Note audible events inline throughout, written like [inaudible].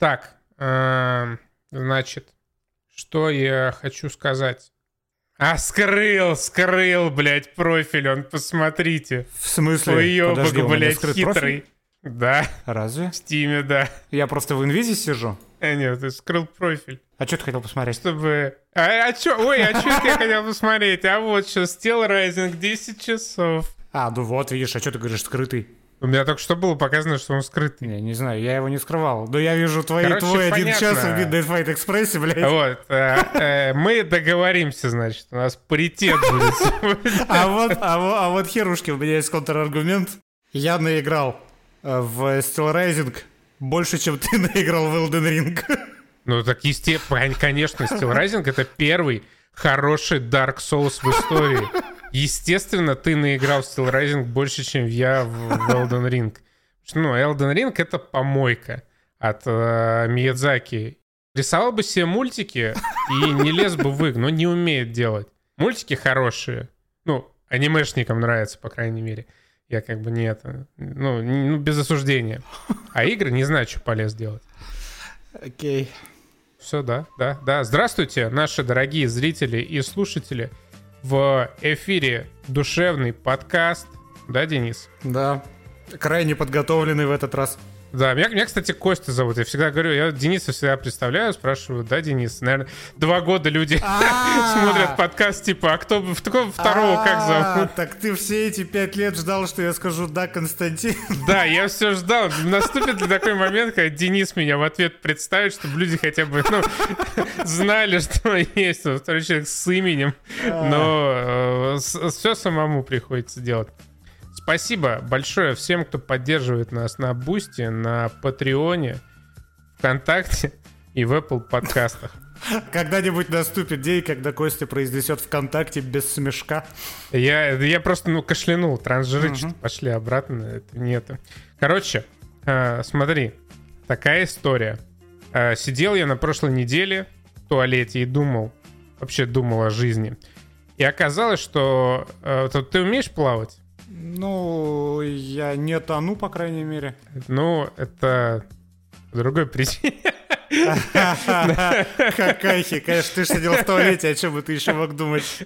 Так, эм, значит, что я хочу сказать? А, скрыл, скрыл, блядь, профиль, он, посмотрите. В смысле? Уёбок, Подожди, блядь, хитрый. профиль? Да, Разве? в стиме, да. Я просто в инвизе сижу. А, нет, ты скрыл профиль. А что ты хотел посмотреть? Чтобы... А, а чё? Ой, а чё я хотел посмотреть? А вот что, Steel Rising 10 часов. А, ну вот, видишь, а что ты говоришь, скрытый? У меня только что было показано, что он скрытый. Не, не знаю, я его не скрывал. Да я вижу твои, Короче, твой один понятно. час в Midnight Fight Express, блядь. Вот, э, э, мы договоримся, значит, у нас паритет будет. А вот, а, вот, а вот херушки, у меня есть контраргумент. Я наиграл э, в Steel Rising больше, чем ты [laughs] наиграл в Elden Ring. Ну, так, естественно, конечно, Steel Rising — это первый хороший Dark Souls в истории. [laughs] Естественно, ты наиграл в Steel Rising больше, чем я в, в Elden Ring. Ну, Elden Ring — это помойка от э, Миядзаки. Рисовал бы себе мультики и не лез бы в игры, но не умеет делать. Мультики хорошие. Ну, анимешникам нравится, по крайней мере. Я как бы не это... Ну, не- ну, без осуждения. А игры не знаю, что полез делать. Окей. Все, да, да, да. Здравствуйте, наши дорогие зрители и слушатели. В эфире душевный подкаст. Да, Денис? Да. Крайне подготовленный в этот раз. Да, меня, меня, кстати, Костя зовут. Я всегда говорю, я Дениса всегда представляю, спрашиваю, да, Денис? Наверное, два года люди А. [laughs] смотрят подкаст, типа, а кто второго как А, зовут? Так ты все эти пять лет ждал, что я скажу «да, Константин». Да, я все ждал. Наступит ли такой момент, когда Денис меня в ответ представит, чтобы люди хотя бы ну, [laughs] знали, что есть второй человек с именем. Но все самому приходится делать. Спасибо большое всем, кто поддерживает нас на Бусти, на Патреоне, ВКонтакте и в Apple подкастах. [laughs] Когда-нибудь наступит день, когда Костя произнесет ВКонтакте без смешка. Я, я просто, ну, кашлянул, трансжирычки пошли обратно, это не это. Короче, э, смотри, такая история. Э, сидел я на прошлой неделе в туалете и думал, вообще думал о жизни. И оказалось, что... э, ты умеешь плавать? Ну, я не тону, по крайней мере. Ну, это по другой причине. Какахи, конечно, ты же сидел в туалете, о чем бы ты еще мог думать?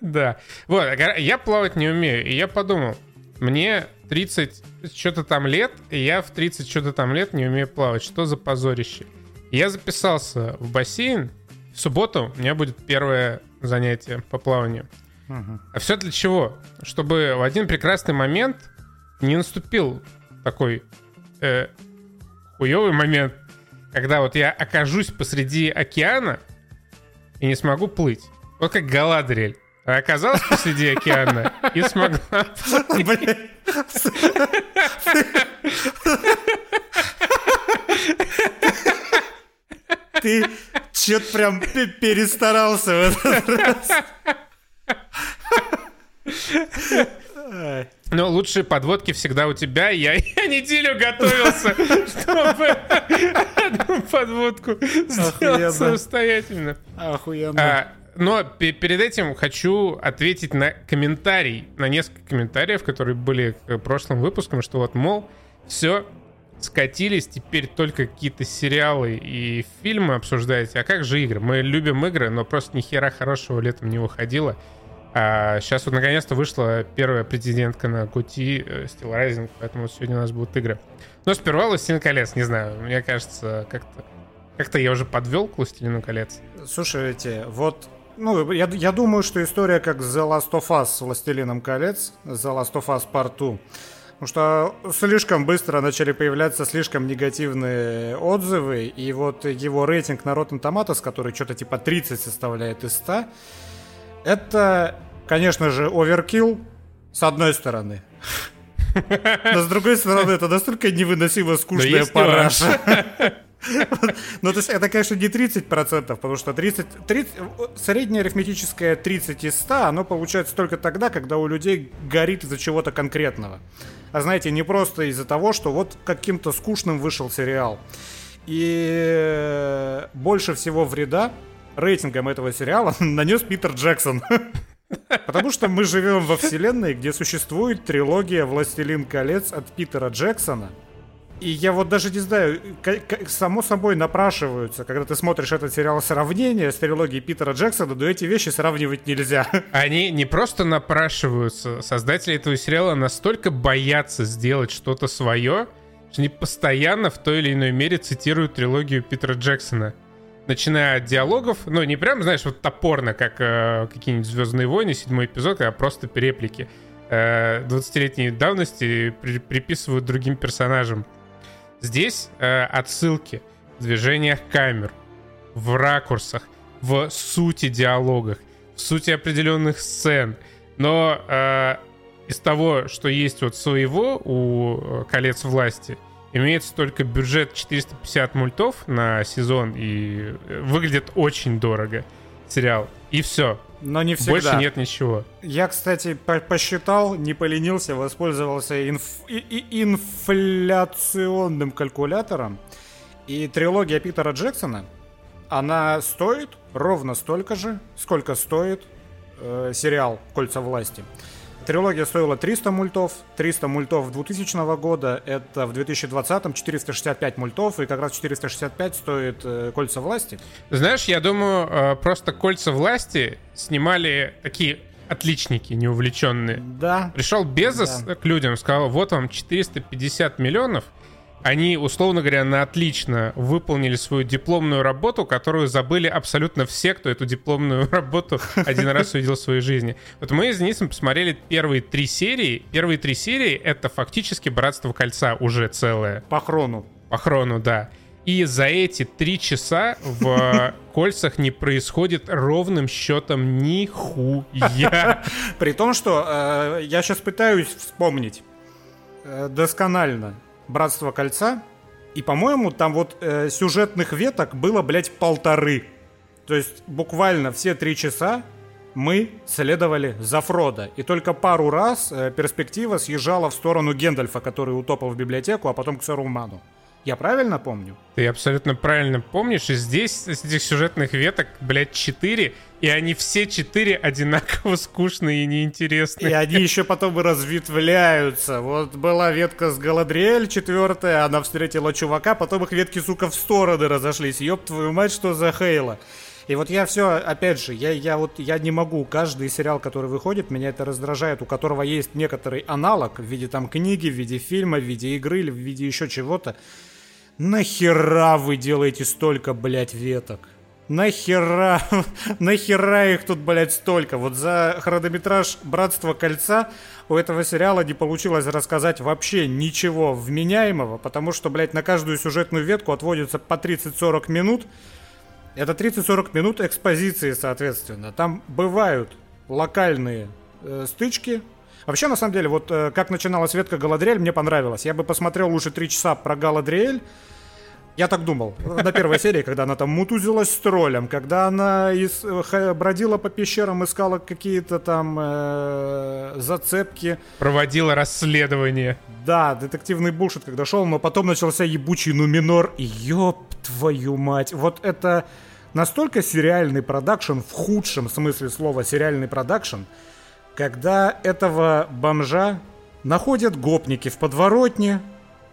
Да. Вот, я плавать не умею. И я подумал, мне 30 что-то там лет, и я в 30 что-то там лет не умею плавать. Что за позорище? Я записался в бассейн. В субботу у меня будет первое занятие по плаванию. А все для чего? Чтобы в один прекрасный момент не наступил такой э, хуевый момент, когда вот я окажусь посреди океана и не смогу плыть. Вот как Галадриэль. Она оказалась посреди океана и смогла. [laughs] Ты что-то прям пе- перестарался в этот раз. [laughs] Но лучшие подводки всегда у тебя. Я, [laughs] я неделю готовился, чтобы подводку сделать самостоятельно. Охуенно. А, но пе- перед этим хочу ответить на комментарий, на несколько комментариев, которые были к прошлым выпускам, что вот, мол, все, скатились, теперь только какие-то сериалы и фильмы обсуждаете. А как же игры? Мы любим игры, но просто ни хера хорошего летом не выходило. А сейчас вот наконец-то вышла первая претендентка на GOTY э, Steel Rising, поэтому сегодня у нас будут игры. Но сперва «Властелин колец», не знаю, мне кажется, как-то как-то я уже подвел к «Властелину колец». Слушайте, вот ну, я, я думаю, что история как The Last of Us с «Властелином колец», The Last of Us Part 2, потому что слишком быстро начали появляться слишком негативные отзывы, и вот его рейтинг на Rotten Tomatoes, который что-то типа 30 составляет из 100, это, конечно же, оверкилл, с одной стороны. Но с другой стороны, это настолько невыносимо скучная параша. Ну, то есть это, конечно, не 30%, потому что 30, 30, среднее арифметическое 30 из 100, оно получается только тогда, когда у людей горит из-за чего-то конкретного. А знаете, не просто из-за того, что вот каким-то скучным вышел сериал. И больше всего вреда рейтингом этого сериала [laughs] нанес Питер Джексон. [laughs] Потому что мы живем во вселенной, где существует трилогия «Властелин колец» от Питера Джексона. И я вот даже не знаю, само собой напрашиваются, когда ты смотришь этот сериал сравнение с трилогией Питера Джексона, но эти вещи сравнивать нельзя. [laughs] Они не просто напрашиваются, создатели этого сериала настолько боятся сделать что-то свое, что они постоянно в той или иной мере цитируют трилогию Питера Джексона. Начиная от диалогов, ну не прям, знаешь, вот топорно, как э, какие-нибудь Звездные войны, седьмой эпизод, а просто реплики. Э, 20-летней давности при, приписывают другим персонажам. Здесь э, отсылки в движениях камер, в ракурсах, в сути диалогах, в сути определенных сцен. Но э, из того, что есть вот своего у э, «Колец власти», имеется только бюджет 450 мультов на сезон, и э, выглядит очень дорого сериал. И все. Но не всегда. Больше нет ничего. Я, кстати, по посчитал, не поленился, воспользовался инф и инфляционным калькулятором. И трилогия Питера Джексона, она стоит ровно столько же, сколько стоит э, сериал «Кольца власти». Трилогия стоила 300 мультов, 300 мультов 2000 года, это в 2020 465 мультов, и как раз 465 стоит э, «Кольца власти». Знаешь, я думаю, э, просто «Кольца власти» снимали такие отличники неувлеченные. Да. Пришел Безос да. к людям, сказал, вот вам 450 миллионов, они, условно говоря, на отлично выполнили свою дипломную работу, которую забыли абсолютно все, кто эту дипломную [laughs] работу один раз увидел в своей жизни. Вот мы с Денисом посмотрели первые три серии. Первые три серии — это фактически «Братство кольца» уже целое. По хрону. По хрону, да. И за эти три часа в [laughs] кольцах не происходит ровным счетом нихуя. [laughs] При том, что э, я сейчас пытаюсь вспомнить э, досконально. Братство кольца. И, по-моему, там вот э, сюжетных веток было, блядь, полторы. То есть буквально все три часа мы следовали за Фродо. И только пару раз э, перспектива съезжала в сторону Гендальфа, который утопал в библиотеку, а потом к Саруману. Я правильно помню? Ты абсолютно правильно помнишь. И здесь из этих сюжетных веток, блядь, четыре, и они все четыре одинаково скучные и неинтересные. И они еще потом и разветвляются. Вот была ветка с Галадриэль четвертая, она встретила чувака, потом их ветки, сука, в стороны разошлись. Ёб твою мать, что за Хейла. И вот я все, опять же, я, я вот я не могу. Каждый сериал, который выходит, меня это раздражает, у которого есть некоторый аналог в виде там книги, в виде фильма, в виде игры или в виде еще чего-то. Нахера вы делаете столько, блядь, веток? Нахера, [laughs] нахера их тут, блядь, столько? Вот за хронометраж «Братство кольца» у этого сериала не получилось рассказать вообще ничего вменяемого, потому что, блядь, на каждую сюжетную ветку отводится по 30-40 минут. Это 30-40 минут экспозиции, соответственно. Там бывают локальные э, стычки, Вообще, на самом деле, вот э, как начиналась ветка Галадриэль, мне понравилось. Я бы посмотрел лучше три часа про Галадриэль. Я так думал. На первой [laughs] серии, когда она там мутузилась с троллем, когда она из, э, бродила по пещерам, искала какие-то там э, зацепки. Проводила расследование. Да, детективный bullshit, когда шел, но потом начался ебучий Нуменор. Ёб твою мать. Вот это настолько сериальный продакшн, в худшем смысле слова сериальный продакшн, когда этого бомжа находят гопники в подворотне,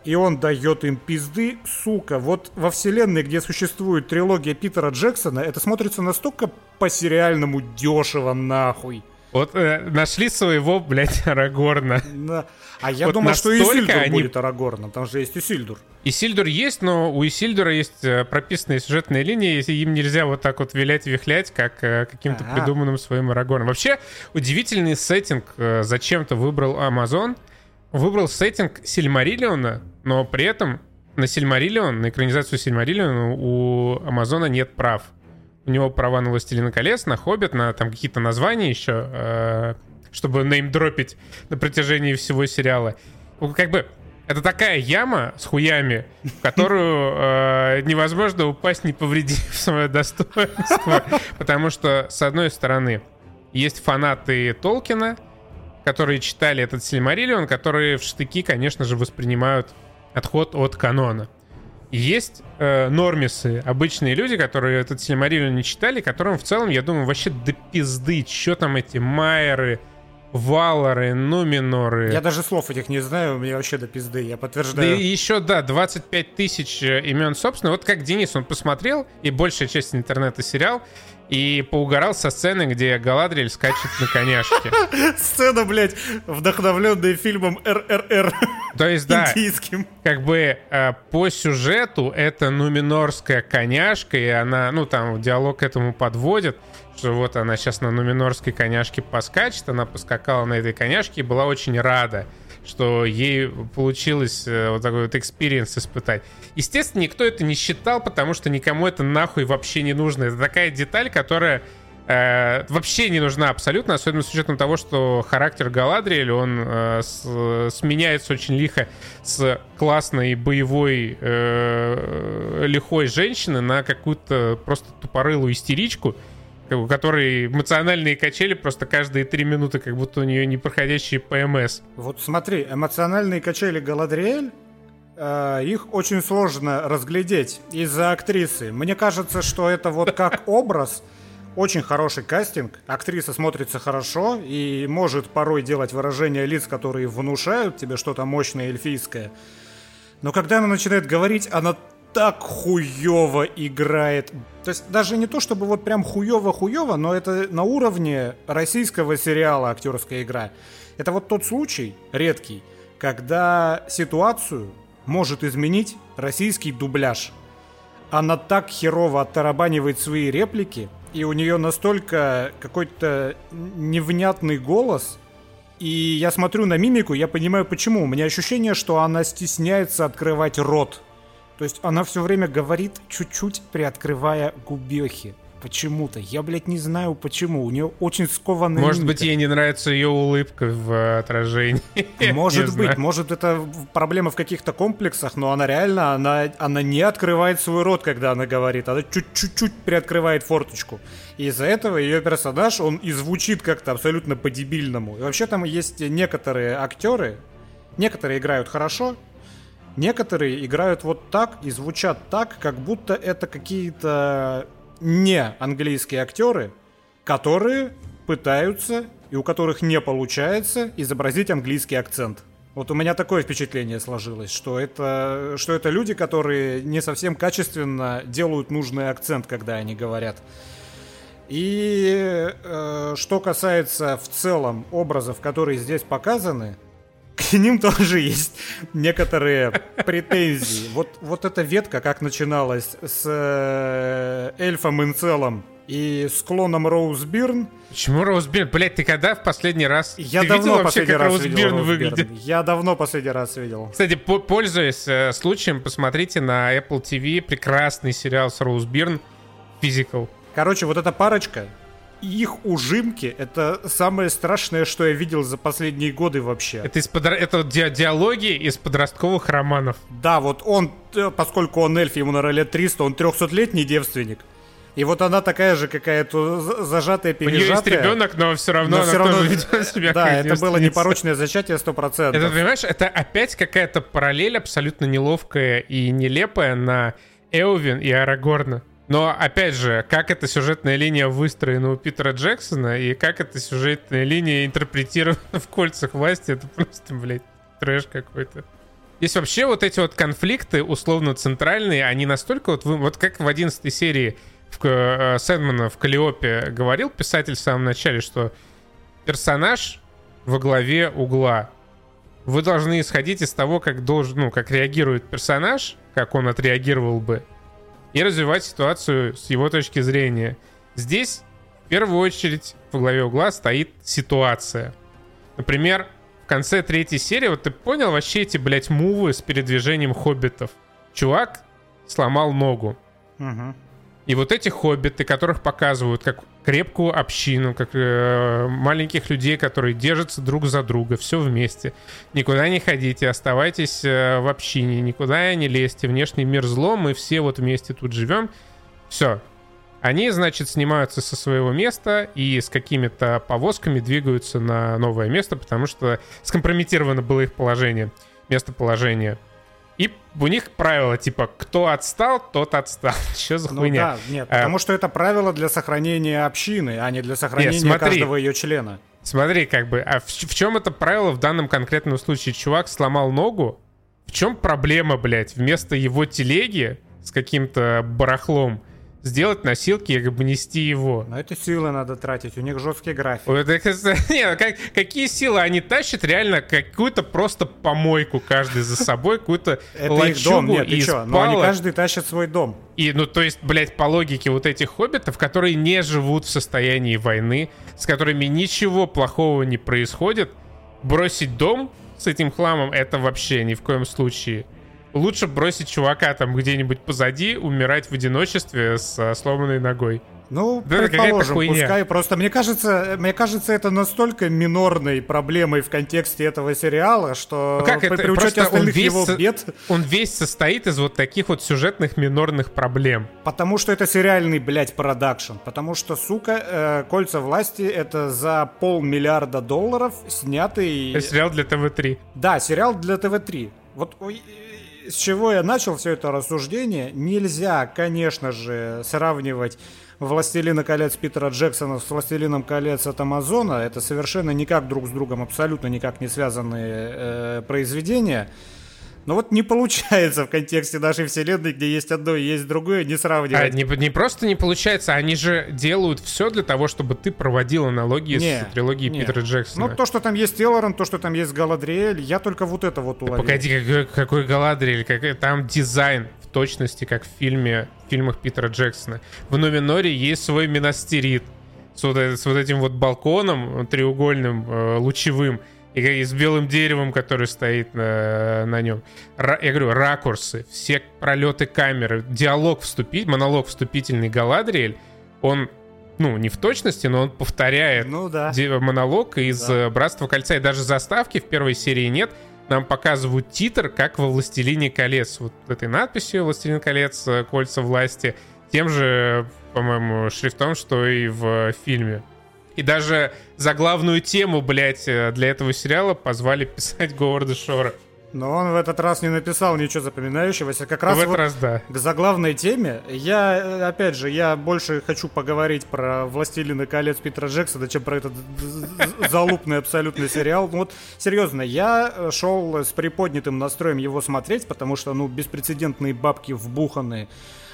и он дает им пизды, сука. Вот во вселенной, где существует трилогия Питера Джексона, это смотрится настолько по-сериальному дешево нахуй. Вот э, нашли своего, блядь, [laughs] Арагорна. Да. А я вот думал, что Исильдур они... будет Арагорном, там же есть Исильдур. Исильдур есть, но у Исильдура есть э, прописанные сюжетные линии, если им нельзя вот так вот вилять-вихлять, как э, каким-то ага. придуманным своим Арагорном. Вообще, удивительный сеттинг э, зачем-то выбрал Амазон. Выбрал сеттинг Сильмариллиона, но при этом на Сильмариллион, на экранизацию Сильмариллиона у Амазона нет прав у него права на «Властелина колец», на «Хоббит», на там какие-то названия еще, чтобы неймдропить на протяжении всего сериала. Как бы это такая яма с хуями, в которую э, невозможно упасть, не повредив свое достоинство. Потому что, с одной стороны, есть фанаты Толкина, которые читали этот Сильмариллион, которые в штыки, конечно же, воспринимают отход от канона. Есть э, нормисы, обычные люди, которые этот Сильмариллион не читали, которым в целом, я думаю, вообще до пизды, что там эти майеры, Валоры, Нуминоры. Я даже слов этих не знаю, мне вообще до пизды, я Да подтверждаю. и еще, да, 25 тысяч э, имен собственно. Вот как Денис, он посмотрел, и большая часть интернета сериал, и поугарал со сцены, где Галадриэль скачет на коняшке. [laughs] Сцена, блядь, вдохновленная фильмом РРР То есть, да, индийским. как бы э, по сюжету это нуменорская коняшка, и она, ну там диалог к этому подводит, что вот она сейчас на нуменорской коняшке поскачет, она поскакала на этой коняшке и была очень рада, что ей получилось э, вот такой вот experience испытать. Естественно, никто это не считал, потому что никому это нахуй вообще не нужно. Это такая деталь, которая э, вообще не нужна абсолютно, особенно с учетом того, что характер Галадриэль, он э, с- сменяется очень лихо с классной боевой э, лихой женщины на какую-то просто тупорылую истеричку, у которой эмоциональные качели просто каждые три минуты, как будто у нее непроходящие ПМС. Вот смотри, эмоциональные качели Галадриэль, э, их очень сложно разглядеть из-за актрисы. Мне кажется, что это вот как [laughs] образ, очень хороший кастинг. Актриса смотрится хорошо и может порой делать выражения лиц, которые внушают тебе что-то мощное эльфийское. Но когда она начинает говорить, она так хуево играет. То есть даже не то, чтобы вот прям хуево-хуево, но это на уровне российского сериала актерская игра. Это вот тот случай, редкий, когда ситуацию может изменить российский дубляж. Она так херово оттарабанивает свои реплики, и у нее настолько какой-то невнятный голос, и я смотрю на мимику, я понимаю почему. У меня ощущение, что она стесняется открывать рот. То есть она все время говорит, чуть-чуть приоткрывая губехи. Почему-то. Я, блядь, не знаю почему. У нее очень скованная Может мимика. быть, ей не нравится ее улыбка в э, отражении. [laughs] Может быть, знаю. может это проблема в каких-то комплексах, но она реально, она, она не открывает свой рот, когда она говорит, она чуть-чуть приоткрывает форточку. И из-за этого ее персонаж, он и звучит как-то абсолютно по-дебильному. И вообще там есть некоторые актеры, некоторые играют хорошо, некоторые играют вот так и звучат так, как будто это какие-то не английские актеры, которые пытаются и у которых не получается изобразить английский акцент. Вот у меня такое впечатление сложилось, что это, что это люди, которые не совсем качественно делают нужный акцент, когда они говорят. И э, что касается в целом образов, которые здесь показаны, к ним тоже есть некоторые претензии. Вот, вот эта ветка, как начиналась с э, эльфом Инцелом и с клоном Роуз Бирн, Почему Роузбирн? Блять, ты когда в последний раз... я ты давно видел вообще, последний как раз Роузбирн видел Роуз выглядит? Я давно последний раз видел. Кстати, по- пользуясь э, случаем, посмотрите на Apple TV прекрасный сериал с Роуз Бирн «Physical». Короче, вот эта парочка, их ужимки, это самое страшное, что я видел за последние годы вообще. Это, из подра- это ди- диалоги из подростковых романов. Да, вот он, э, поскольку он эльф, ему, наверное, лет 300, он 300-летний девственник. И вот она такая же какая-то за- зажатая, У нее есть пережатая. ребенок, но все равно но она все равно... тоже [laughs] ведет себя Да, это было непорочное зачатие 100%. Это, понимаешь, это опять какая-то параллель абсолютно неловкая и нелепая на Эовин и Арагорна. Но, опять же, как эта сюжетная линия выстроена у Питера Джексона и как эта сюжетная линия интерпретирована в «Кольцах власти», это просто, блядь, трэш какой-то. Есть вообще вот эти вот конфликты, условно центральные, они настолько вот... Вот как в 11 серии в, э, Сэндмана в Калиопе говорил писатель в самом начале, что персонаж во главе угла. Вы должны исходить из того, как должен, ну, как реагирует персонаж, как он отреагировал бы, и развивать ситуацию с его точки зрения. Здесь в первую очередь во главе угла стоит ситуация. Например, в конце третьей серии, вот ты понял вообще эти, блядь, мувы с передвижением хоббитов? Чувак сломал ногу. Мгм. И вот эти хоббиты, которых показывают как крепкую общину, как э, маленьких людей, которые держатся друг за друга, все вместе. Никуда не ходите, оставайтесь э, в общине, никуда не лезьте. Внешний мир зло, мы все вот вместе тут живем. Все. Они, значит, снимаются со своего места и с какими-то повозками двигаются на новое место, потому что скомпрометировано было их положение, местоположение. И у них правило, типа, кто отстал, тот отстал. [laughs] Что за Ну хуйня? да, нет, А, потому что это правило для сохранения общины, а не для сохранения смотри. каждого ее члена. Смотри, как бы, а в, в чем это правило в данном конкретном случае? Чувак сломал ногу, в чем проблема, блядь? Вместо его телеги с каким-то барахлом сделать носилки и как бы нести его. Но это силы надо тратить, у них жесткий график. Вот [laughs] не, как, какие силы они тащат? Реально какую-то просто помойку каждый за собой, какую-то [laughs] нет, ты что? Но они каждый тащит свой дом. И, ну, то есть, блядь, по логике вот этих хоббитов, которые не живут в состоянии войны, с которыми ничего плохого не происходит, бросить дом с этим хламом, это вообще ни в коем случае лучше бросить чувака там где-нибудь позади, умирать в одиночестве с сломанной ногой. Ну, да, предположим, пускай просто... Мне кажется, мне кажется, это настолько минорной проблемой в контексте этого сериала, что ну как при, это? учете остальных он его бед... Он весь состоит из вот таких вот сюжетных минорных проблем. Потому что это сериальный, блядь, продакшн. Потому что, сука, э, «Кольца власти» — это за полмиллиарда долларов снятый... Это сериал для ТВ-3. Да, сериал для ТВ-3. Вот с чего я начал все это рассуждение, нельзя, конечно же, сравнивать «Властелина колец» Питера Джексона с «Властелином колец» от Амазона. Это совершенно никак друг с другом, абсолютно никак не связанные э, произведения. Но вот не получается в контексте нашей вселенной, где есть одно и есть другое, не сравнивать. А, не, не просто не получается, они же делают все для того, чтобы ты проводил аналогии не, с трилогией не. Питера Джексона. Ну, то, что там есть Эллорен, то, что там есть Галадриэль, я только вот это вот уловил. Погоди, какой, какой Галадриэль? Как, там дизайн в точности, как в фильме, в фильмах Питера Джексона. В Нуминоре есть свой Минастерит с вот, с вот этим вот балконом треугольным, э, лучевым и, и с белым деревом, который стоит на, на нем. Ра, я говорю, ракурсы, все пролеты камеры, диалог вступить, монолог вступительный Галадриэль, он ну, не в точности, но он повторяет ну, да. монолог из да. Э, «Братства кольца». И даже заставки в первой серии нет. Нам показывают титр, как во «Властелине колец». Вот этой надписью «Властелин колец. Кольца власти». Тем же, по-моему, шрифтом, что и в фильме. И даже за главную тему, блядь, э, для этого сериала позвали писать Говарда Шора. Но он в этот раз не написал ничего запоминающегося. Как раз в этот вот раз, да. к заглавной теме я, э, опять же, я больше хочу поговорить про «Властелины колец» Питера Джексона, чем про этот залупный абсолютный сериал. Ну вот, серьезно, я э, шел с приподнятым настроем его смотреть, потому что, ну, беспрецедентные бабки вбуханы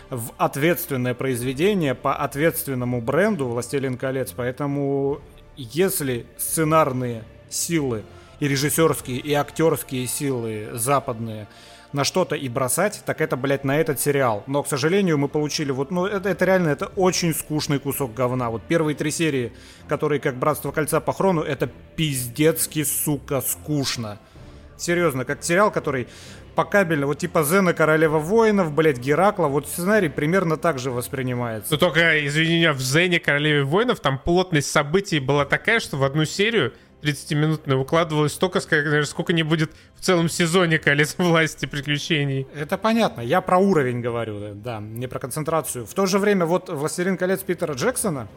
в ответственное произведение по ответственному бренду «Властелин колец», поэтому если сценарные силы и режиссерские, и актерские силы западные на что-то и бросать, так это, блядь, на этот сериал. Но, к сожалению, мы получили вот, ну, это, это реально, это очень скучный кусок говна. Вот первые три серии, которые как «Братство кольца» по хрону, это пиздецки, сука, скучно. Серьезно, как сериал, который по кабелю, вот типа Зена Королева Воинов, блять, Геракла, вот сценарий примерно так же воспринимается. Но только, извини меня, в Зене Королеве Воинов там плотность событий была такая, что в одну серию 30-минутную выкладывалось столько, сколько не будет в целом сезоне «Колец власти приключений». Это понятно, я про уровень говорю, да, не про концентрацию. В то же время вот «Властелин колец» Питера Джексона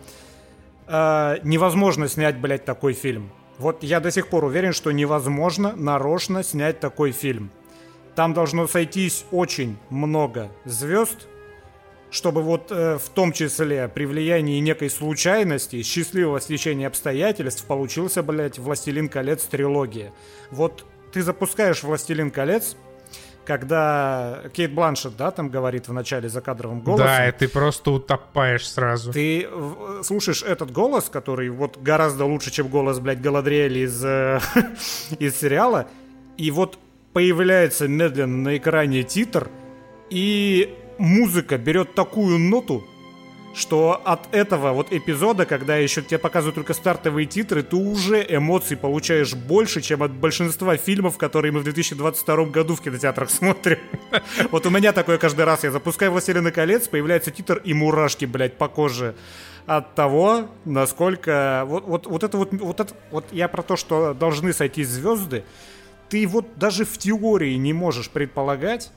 э, невозможно снять, блядь, такой фильм. Вот я до сих пор уверен, что невозможно нарочно снять такой фильм. Там должно сойтись очень много звезд, чтобы вот э, в том числе при влиянии некой случайности, счастливого стечения обстоятельств получился, блядь, «Властелин колец» трилогия. Вот ты запускаешь «Властелин колец», когда Кейт Бланшет, да, там говорит в начале закадровым голосом. Да, и ты просто утопаешь сразу. Ты слушаешь этот голос, который вот гораздо лучше, чем голос, блядь, Галадриэля из, э, [laughs] из сериала, и вот появляется медленно на экране титр, и музыка берет такую ноту, что от этого вот эпизода, когда еще тебе показывают только стартовые титры, ты уже эмоций получаешь больше, чем от большинства фильмов, которые мы в 2022 году в кинотеатрах смотрим. [laughs] Вот у меня такое каждый раз. Я запускаю «Властелина колец», появляется титр и мурашки, блядь, по коже от того, насколько... Вот, вот, вот это вот, вот это... Вот я про то, что должны сойти звезды, ты вот даже в теории не можешь предполагать,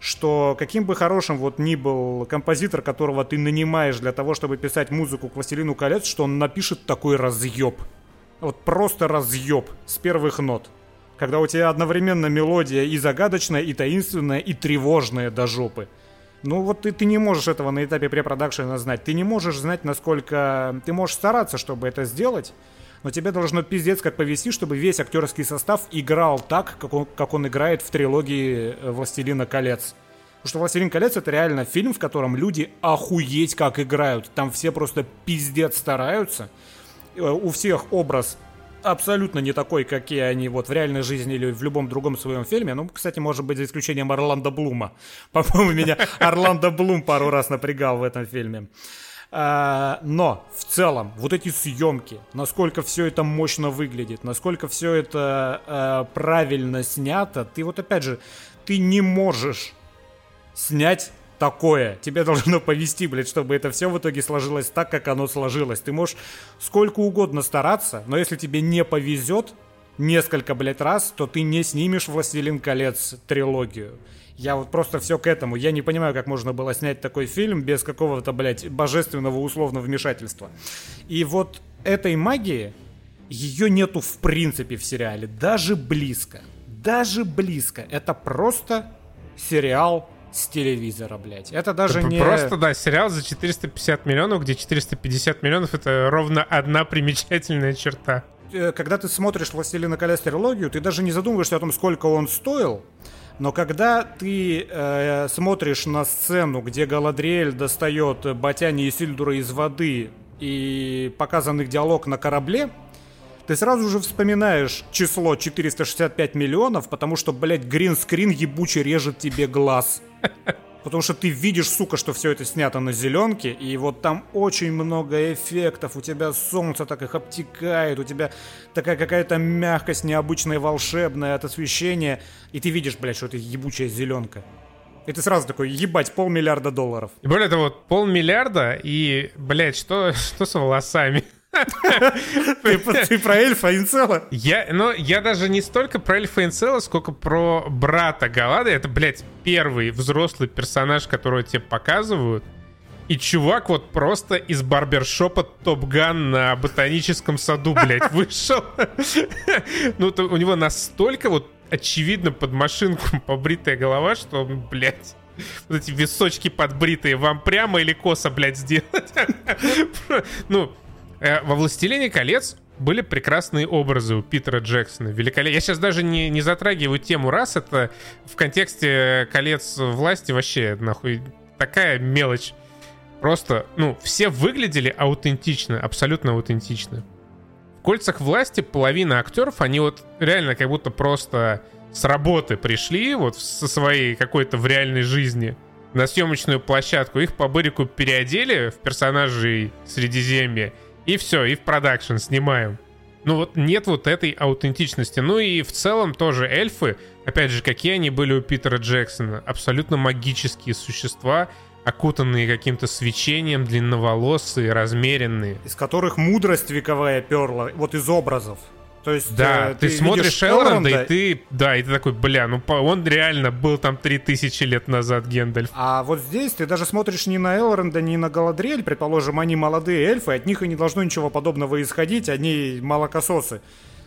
что каким бы хорошим вот ни был композитор, которого ты нанимаешь для того, чтобы писать музыку к «Властелину колец», что он напишет такой разъеб. Вот просто разъеб с первых нот. Когда у тебя одновременно мелодия и загадочная, и таинственная, и тревожная до жопы. Ну вот ты, ты не можешь этого на этапе препродакшена знать. Ты не можешь знать, насколько... Ты можешь стараться, чтобы это сделать, но тебе должно пиздец как повести, чтобы весь актерский состав играл так, как он, как он играет в трилогии э, «Властелина колец». Потому что «Властелин колец» — это реально фильм, в котором люди охуеть как играют. Там все просто пиздец стараются. Э, у всех образ абсолютно не такой, какие они вот в реальной жизни или в любом другом своем фильме. Ну, кстати, может быть, за исключением Орландо Блума. [laughs] По-моему, меня Орландо Блум пару раз напрягал в этом фильме. А, но в целом вот эти съемки, насколько все это мощно выглядит, насколько все это а, правильно снято, ты вот опять же, ты не можешь снять такое. Тебе [laughs] должно повести, блядь, чтобы это все в итоге сложилось так, как оно сложилось. Ты можешь сколько угодно стараться, но если тебе не повезет несколько, блядь, раз, то ты не снимешь «Властелин колец» трилогию. Я вот просто все к этому. Я не понимаю, как можно было снять такой фильм без какого-то, блядь, божественного условного вмешательства. И вот этой магии, ее нету в принципе в сериале. Даже близко. Даже близко. Это просто сериал с телевизора, блядь. Это даже это не... Просто, да, сериал за 450 миллионов, где 450 миллионов — это ровно одна примечательная черта. Э, когда ты смотришь «Властелина колец» трилогию, ты даже не задумываешься о том, сколько он стоил, но когда ты э, смотришь на сцену, где Галадриэль достает Батяни и Сильдура из воды и показан их диалог на корабле, ты сразу же вспоминаешь число 465 миллионов, потому что, блядь, гринскрин ебучий режет тебе глаз. Потому что ты видишь, сука, что все это снято на зеленке, и вот там очень много эффектов, у тебя солнце так их обтекает, у тебя такая какая-то мягкость необычная, волшебная от освещения, и ты видишь, блядь, что это ебучая зеленка. И ты сразу такой, ебать, полмиллиарда долларов. И более того, полмиллиарда, и, блядь, что, [laughs] что с волосами? Ты, ты про эльфа Инцела? Я, ну, я даже не столько про эльфа Инцела, сколько про брата Галады. Это, блядь, первый взрослый персонаж, которого тебе показывают. И чувак вот просто из барбершопа Топган на ботаническом саду, блядь, [laughs] вышел. Ну, у него настолько вот очевидно под машинку [laughs] побритая голова, что, блядь, вот эти височки подбритые вам прямо или косо, блядь, сделать? [laughs] Ну, во «Властелине колец» были прекрасные образы у Питера Джексона. Великолепно. Я сейчас даже не, не затрагиваю тему раз. Это в контексте колец власти вообще нахуй такая мелочь. Просто, ну, все выглядели аутентично, абсолютно аутентично. В кольцах власти половина актеров, они вот реально как будто просто с работы пришли, вот со своей какой-то в реальной жизни на съемочную площадку. Их по бырику переодели в персонажей Средиземья и все, и в продакшн снимаем. Ну вот нет вот этой аутентичности. Ну и в целом тоже эльфы, опять же, какие они были у Питера Джексона. Абсолютно магические существа, окутанные каким-то свечением, длинноволосые, размеренные. Из которых мудрость вековая перла, вот из образов. То есть, да, э, ты, ты смотришь Элронда, и ты, да, и ты такой, бля, ну он реально был там 3000 лет назад Гендальф. А вот здесь ты даже смотришь не на Элронда, не на Галадриэль, предположим, они молодые эльфы, от них и не должно ничего подобного исходить, они молокососы.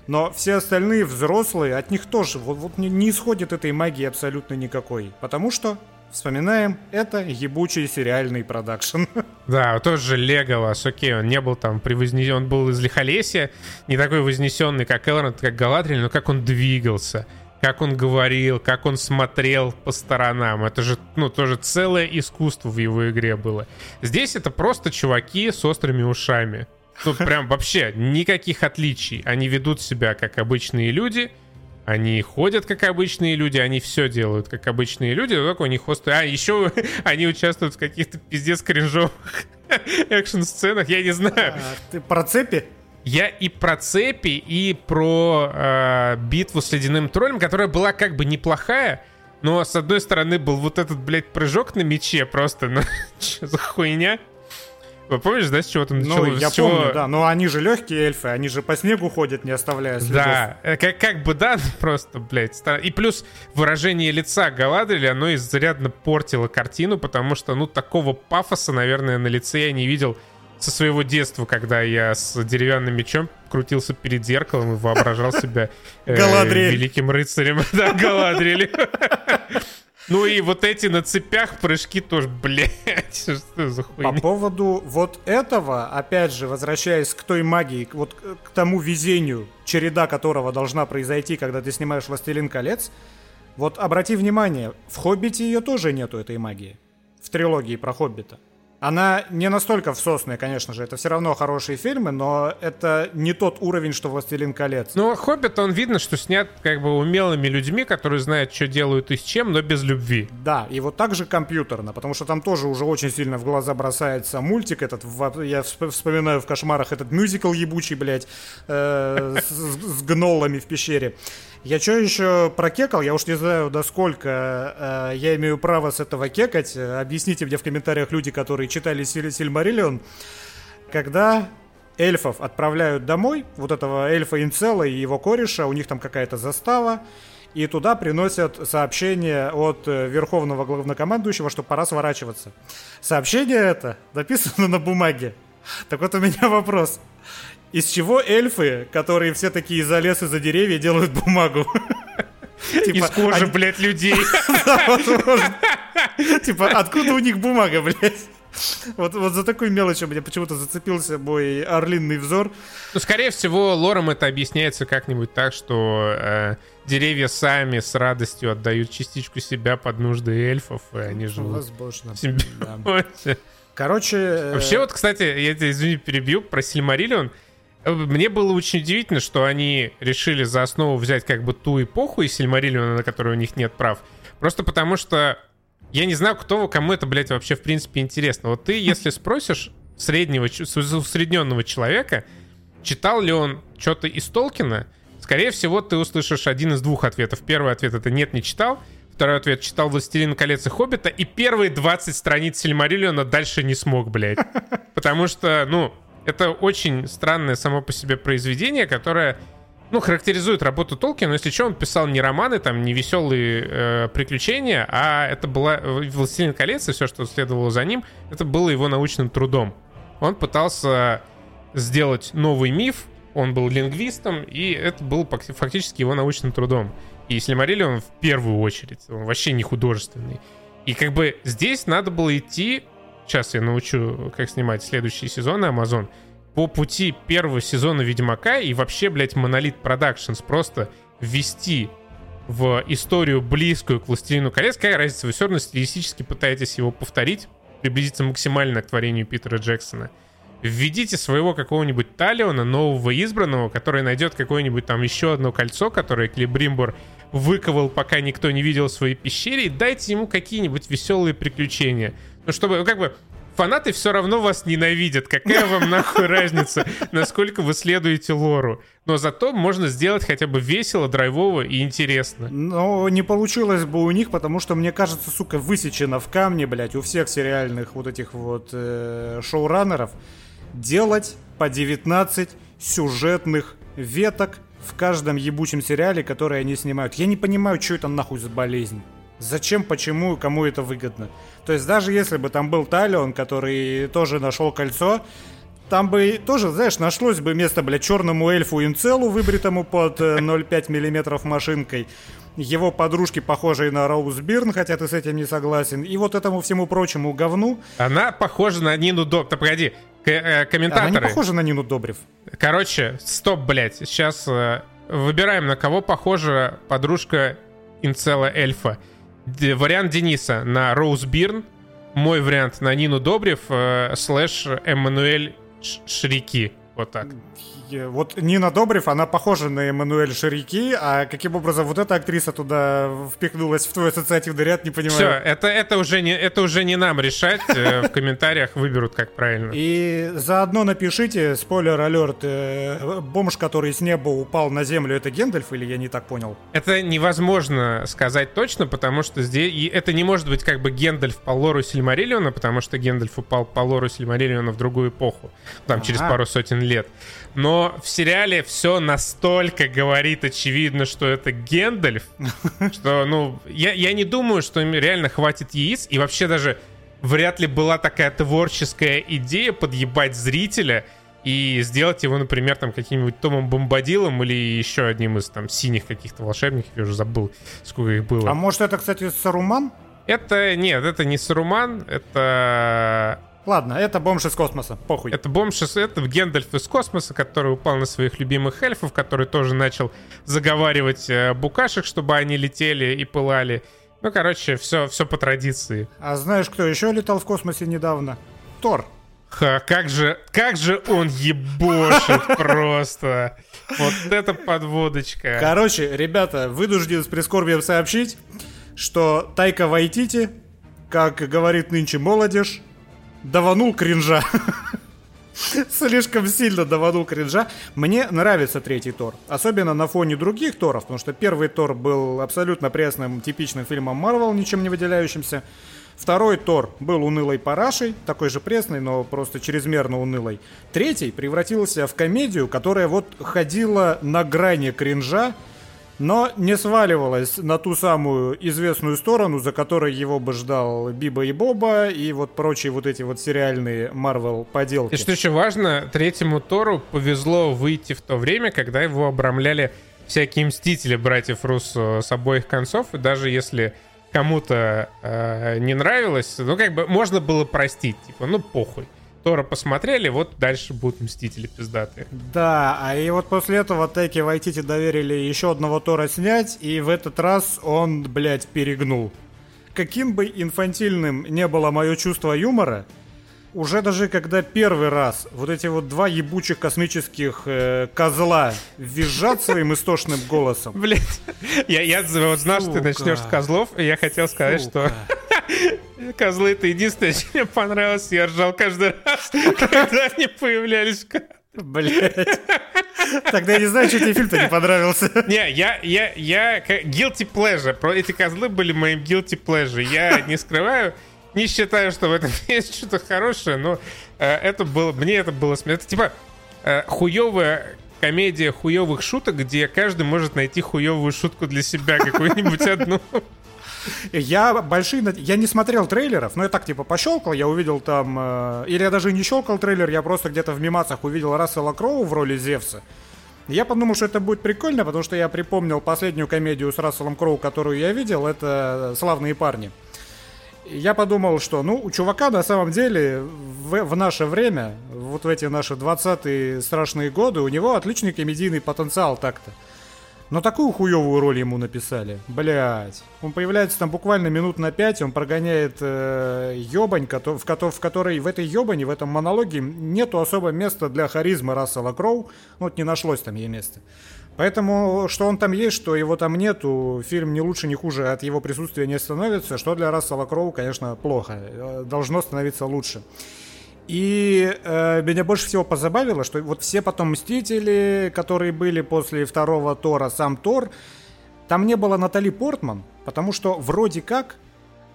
Но все остальные взрослые, от них тоже вот, вот не, не исходит этой магии абсолютно никакой. Потому что Вспоминаем, это ебучий сериальный продакшн. [laughs] Да, тот же Леголас, окей, он не был там превознесен, он был из Лихолесья, не такой вознесенный, как Элронд, как Галадриэль, но как он двигался, как он говорил, как он смотрел по сторонам. Это же, ну, тоже целое искусство в его игре было. Здесь это просто чуваки с острыми ушами. Ну, прям вообще никаких отличий. Они ведут себя как обычные люди — они ходят как обычные люди, они все делают как обычные люди, только у них хосты... А, еще [laughs] они участвуют в каких-то пиздец кринжовых [laughs] экшн-сценах, я не знаю. А, ты про цепи? Я и про цепи, и про э, битву с ледяным троллем, которая была как бы неплохая, но с одной стороны был вот этот, блядь, прыжок на мече просто, ну, [laughs] что за хуйня? Помнишь, да, с чего там началось? Ну, я чего... помню, да. Но они же легкие эльфы, они же по снегу ходят, не оставляя следов. Да, э, как, как бы, да, [laughs] просто, блядь. И плюс выражение лица Галадриэля, оно изрядно портило картину, потому что, ну, такого пафоса, наверное, на лице я не видел со своего детства, когда я с деревянным мечом крутился перед зеркалом и воображал себя э, великим рыцарем. [laughs] Да, Галадриэль. [laughs] Ну и вот эти на цепях прыжки тоже, блядь. [laughs] Что за По поводу вот этого, опять же, возвращаясь к той магии, вот к тому везению, череда которого должна произойти, когда ты снимаешь «Властелин колец», вот обрати внимание, в «Хоббите» ее тоже нету, этой магии. В трилогии про «Хоббита». Она не настолько всосная, конечно же, это все равно хорошие фильмы, но это не тот уровень, что «Властелин колец». Ну, «Хоббит», он видно, что снят как бы умелыми людьми, которые знают, что делают и с чем, но без любви. Да, и вот так же компьютерно, потому что там тоже уже очень сильно в глаза бросается мультик этот, я вспоминаю в «Кошмарах» этот мюзикл ебучий, блядь, э, с, с гнолами в пещере. Я что еще прокекал? Я уж не знаю, до сколько э, я имею право с этого кекать. Объясните мне в комментариях люди, которые читали Силь Сильмариллион. Когда эльфов отправляют домой, вот этого эльфа Инцела и его кореша, у них там какая-то застава, и туда приносят сообщение от э, верховного главнокомандующего, что пора сворачиваться. Сообщение это написано [laughs] на бумаге. Так вот у меня вопрос. Из чего эльфы, которые все такие за лес и за деревья, делают бумагу? Типа, Из кожи, блядь, людей. [laughs] Типа, откуда у них бумага, блядь? Вот, вот за такую мелочь у меня почему-то зацепился мой орлинный взор. Ну, скорее всего, лором это объясняется как-нибудь так, что э, деревья сами с радостью отдают частичку себя под нужды эльфов, и они живут Возможно. в Короче... Э, Вообще вот, кстати, я тебя, извини, перебью, про Сильмариллион. Мне было очень удивительно, что они решили за основу взять как бы ту эпоху из Сильмариллиона, на которой у них нет прав. Просто потому что я не знаю, кто, кому это, блядь, вообще в принципе интересно. Вот ты, если спросишь среднего, усредненного человека, читал ли он что-то из Толкина, скорее всего, ты услышишь один из двух ответов. Первый ответ — это «нет, не читал». Второй ответ — читал «Властелин колец» и «Хоббита». И первые 20 страниц Сильмариллиона дальше не смог, блядь. Потому что, ну, это очень странное само по себе произведение, которое, ну, характеризует работу Толкина. Если что, он писал не романы, там, не веселые э, приключения, а это была «Властелин колец» и все, что следовало за ним, это было его научным трудом. Он пытался сделать новый миф, он был лингвистом, и это был фактически его научным трудом. И Сильмариллион в первую очередь, он вообще не художественный. И как бы здесь надо было идти сейчас я научу, как снимать следующие сезоны Amazon, по пути первого сезона Ведьмака и вообще, блядь, Monolith Productions просто ввести в историю близкую к «Властелину колец». Какая разница? Вы все равно стилистически пытаетесь его повторить, приблизиться максимально к творению Питера Джексона. Введите своего какого-нибудь Талиона, нового избранного, который найдет какое-нибудь там еще одно кольцо, которое Клибримбор выковал, пока никто не видел в своей пещере, и дайте ему какие-нибудь веселые приключения. Ну, чтобы, ну, как бы, фанаты все равно вас ненавидят. Какая вам [laughs] нахуй разница, насколько вы следуете лору? Но зато можно сделать хотя бы весело, драйвово и интересно. Но не получилось бы у них, потому что, мне кажется, сука, высечено в камне, блядь, у всех сериальных вот этих вот э, шоураннеров делать по 19 сюжетных веток в каждом ебучем сериале, который они снимают. Я не понимаю, что это нахуй за болезнь. Зачем, почему и кому это выгодно? То есть даже если бы там был Талион, который тоже нашел кольцо, там бы тоже, знаешь, нашлось бы место, бля, черному эльфу Инцелу, выбритому под 0,5 э, [laughs] миллиметров машинкой, его подружке, похожей на Роуз Бирн, хотя ты с этим не согласен, и вот этому всему прочему говну. Она похожа на Нину Добрев. Да погоди, к- э, комментаторы. Она не похожа на Нину Добрев. Короче, стоп, блядь, сейчас э, выбираем, на кого похожа подружка Инцела эльфа вариант Дениса на Роуз Бирн, мой вариант на Нину Добрев, э, слэш Эммануэль Шрики. Вот так. Вот Нина Добрев, она похожа на Эммануэль Шарики, а каким образом вот эта актриса туда впихнулась в твой ассоциативный ряд, не понимаю. Все, это, это, уже не, это уже не нам решать, э, в комментариях выберут, как правильно. И заодно напишите, спойлер алерт, э, бомж, который с неба упал на землю, это Гендальф или я не так понял? Это невозможно сказать точно, потому что здесь, это не может быть как бы Гендальф по лору Сильмариллиона, потому что Гендальф упал по лору Сильмариллиона в другую эпоху, там, через пару сотен лет но в сериале все настолько говорит очевидно, что это Гендальф, [laughs] что, ну, я, я не думаю, что им реально хватит яиц, и вообще даже вряд ли была такая творческая идея подъебать зрителя и сделать его, например, там каким-нибудь Томом Бомбадилом или еще одним из там синих каких-то волшебников, я уже забыл, сколько их было. А может это, кстати, Саруман? Это, нет, это не Саруман, это... Ладно, это бомж из космоса, похуй. Это бомж из... Это Гендальф из космоса, который упал на своих любимых эльфов, который тоже начал заговаривать э, букашек, чтобы они летели и пылали. Ну, короче, все, все по традиции. А знаешь, кто еще летал в космосе недавно? Тор. Ха, как же, как же он ебошит [laughs] просто. Вот это подводочка. Короче, ребята, вынужден с прискорбием сообщить, что Тайка Вайтити, как говорит нынче молодежь, даванул кринжа. [laughs] Слишком сильно даванул кринжа. Мне нравится третий Тор. Особенно на фоне других Торов, потому что первый Тор был абсолютно пресным, типичным фильмом Марвел, ничем не выделяющимся. Второй Тор был унылой парашей, такой же пресный, но просто чрезмерно унылой. Третий превратился в комедию, которая вот ходила на грани кринжа, но не сваливалась на ту самую известную сторону, за которой его бы ждал Биба и Боба и вот прочие вот эти вот сериальные Марвел поделки. И что еще важно, третьему Тору повезло выйти в то время, когда его обрамляли всякие мстители братьев Руссо с обоих концов, и даже если кому-то э, не нравилось, ну, как бы можно было простить, типа, ну, похуй. Тора посмотрели, вот дальше будут Мстители пиздатые. Да, а и вот после этого Теки Вайтити доверили еще одного Тора снять, и в этот раз он, блядь, перегнул. Каким бы инфантильным не было мое чувство юмора, уже даже когда первый раз вот эти вот два ебучих космических э, козла визжат своим истошным голосом. Блять, я, я вот знал, что ты начнешь с козлов, и я хотел сказать, что козлы это единственное, что мне понравилось. Я ржал каждый раз, [laughs] когда они появлялись. Блять. Тогда я не знаю, что тебе фильм-то не понравился. Не, я, я, я, guilty pleasure. Про эти козлы были моим guilty pleasure. Я не скрываю не считаю, что в этом [laughs] есть что-то хорошее, но э, это было, мне это было смешно. Это типа э, хуевая комедия хуевых шуток, где каждый может найти хуевую шутку для себя, какую-нибудь одну. Я большие... Я не смотрел трейлеров, но я так типа пощелкал, я увидел там... Э, или я даже не щелкал трейлер, я просто где-то в мимацах увидел Рассела Кроу в роли Зевса. Я подумал, что это будет прикольно, потому что я припомнил последнюю комедию с Расселом Кроу, которую я видел, это «Славные парни» я подумал, что, ну, у чувака на самом деле в, в наше время, вот в эти наши 20-е страшные годы, у него отличный комедийный потенциал так-то. Но такую хуевую роль ему написали. Блять. Он появляется там буквально минут на пять, он прогоняет э, ебань, в, в которой в этой ебане, в этом монологе нету особо места для харизмы Рассела Кроу. Ну, вот не нашлось там ей места. Поэтому, что он там есть, что его там нету, фильм не лучше, не хуже от его присутствия не становится, что для Рассела Кроу, конечно, плохо. Э, должно становиться лучше. И э, меня больше всего позабавило, что вот все потом Мстители, которые были после второго Тора, сам Тор, там не было Натали Портман, потому что вроде как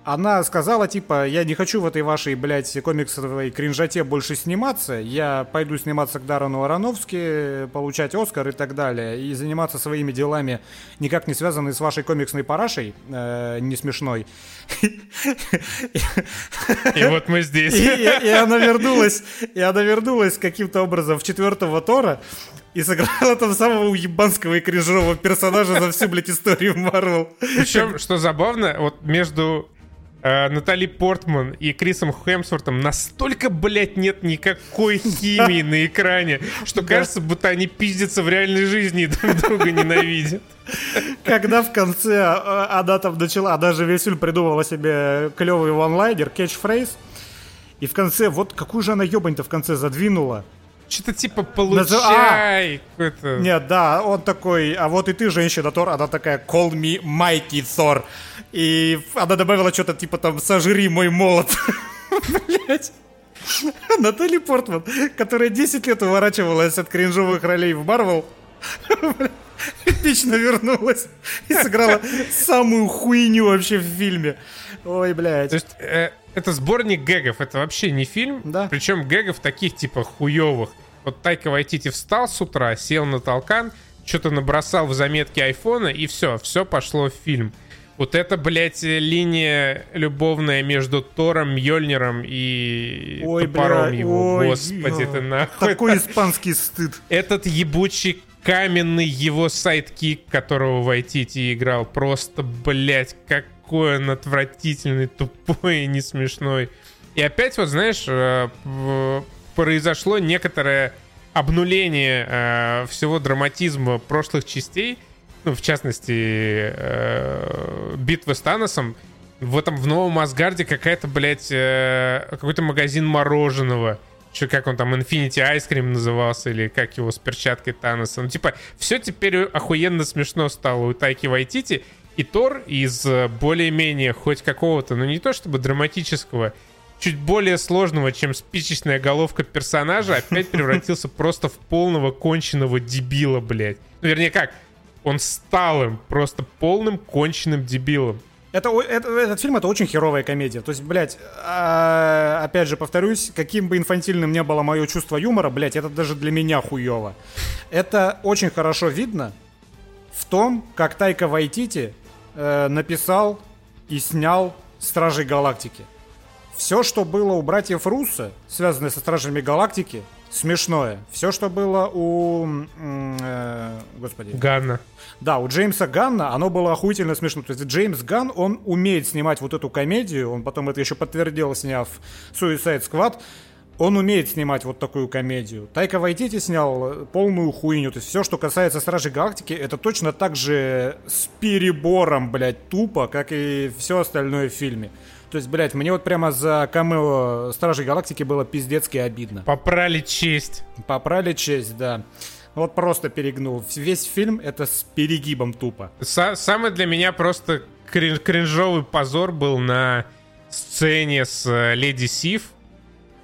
она сказала, типа, я не хочу в этой вашей, блядь, комиксовой кринжате больше сниматься, я пойду сниматься к Дарану Ароновски, получать Оскар и так далее, и заниматься своими делами, никак не связанные с вашей комиксной парашей, э, не смешной. И вот мы здесь. И, она вернулась, и она вернулась каким-то образом в четвертого Тора, и сыграла там самого уебанского и кринжового персонажа за всю, блядь, историю Марвел. Причем, что забавно, вот между э, Натали Портман и Крисом Хемсвортом настолько, блядь, нет никакой химии на экране, что кажется, будто они пиздятся в реальной жизни и друг друга ненавидят. Когда в конце а, она там начала, она же весь фильм придумывала себе клевый ванлайнер, кетчфрейз, и в конце, вот какую же она ебань-то в конце задвинула. Что-то типа получай. А, нет, да, он такой, а вот и ты, женщина Тор, она такая, call me mighty Thor. И она добавила что-то типа там, сожри мой молот. [laughs] Блять. Натали Портман, которая 10 лет уворачивалась от кринжовых ролей в Марвел, [laughs] эпично вернулась и сыграла [laughs] самую хуйню вообще в фильме. Ой, блядь. То есть, э, это сборник гэгов, это вообще не фильм. Да. Причем гэгов таких типа хуевых. Вот Тайка Вайтити встал с утра, сел на толкан, что-то набросал в заметки айфона, и все, все пошло в фильм. Вот это, блядь, линия любовная между Тором, Мьёльниром и ой, топором бля, его. Ой, Господи, ты нахуй. Такой испанский стыд. Этот ебучий каменный его sidekick, которого Вайтити играл, просто, блядь, как какой он отвратительный, тупой и не смешной. И опять вот, знаешь, э, произошло некоторое обнуление э, всего драматизма прошлых частей, ну, в частности, э, битвы с Таносом, в этом, в Новом Асгарде какая-то, блядь, э, какой-то магазин мороженого, что как он там, Infinity Ice Cream назывался, или как его с перчаткой Таноса. Ну, типа, все теперь охуенно смешно стало у Тайки Вайтити, и Тор из э, более-менее хоть какого-то, ну не то чтобы драматического, чуть более сложного, чем спичечная головка персонажа, опять [laughs] превратился просто в полного конченного дебила, блядь. Ну, вернее, как? Он стал им просто полным конченным дебилом. Это, это, этот фильм это очень херовая комедия. То есть, блядь, а, опять же повторюсь, каким бы инфантильным не было мое чувство юмора, блядь, это даже для меня хуево. Это очень хорошо видно в том, как Тайка Вайтити э, написал и снял Стражей Галактики. Все, что было у братьев Руссо, связанное со Стражами Галактики, смешное. Все, что было у... Э, господи. Ганна. Да, у Джеймса Ганна оно было охуительно смешно. То есть Джеймс Ган, он умеет снимать вот эту комедию, он потом это еще подтвердил, сняв Suicide Squad. Он умеет снимать вот такую комедию. Тайка Вайтити снял полную хуйню. То есть все, что касается Стражей Галактики, это точно так же с перебором, блядь, тупо, как и все остальное в фильме. То есть, блядь, мне вот прямо за камео Стражей Галактики было пиздецки обидно. Попрали честь. Попрали честь, да. Вот просто перегнул. Весь фильм это с перегибом тупо. Са- самый для меня просто крин- кринжовый позор был на сцене с э, Леди Сив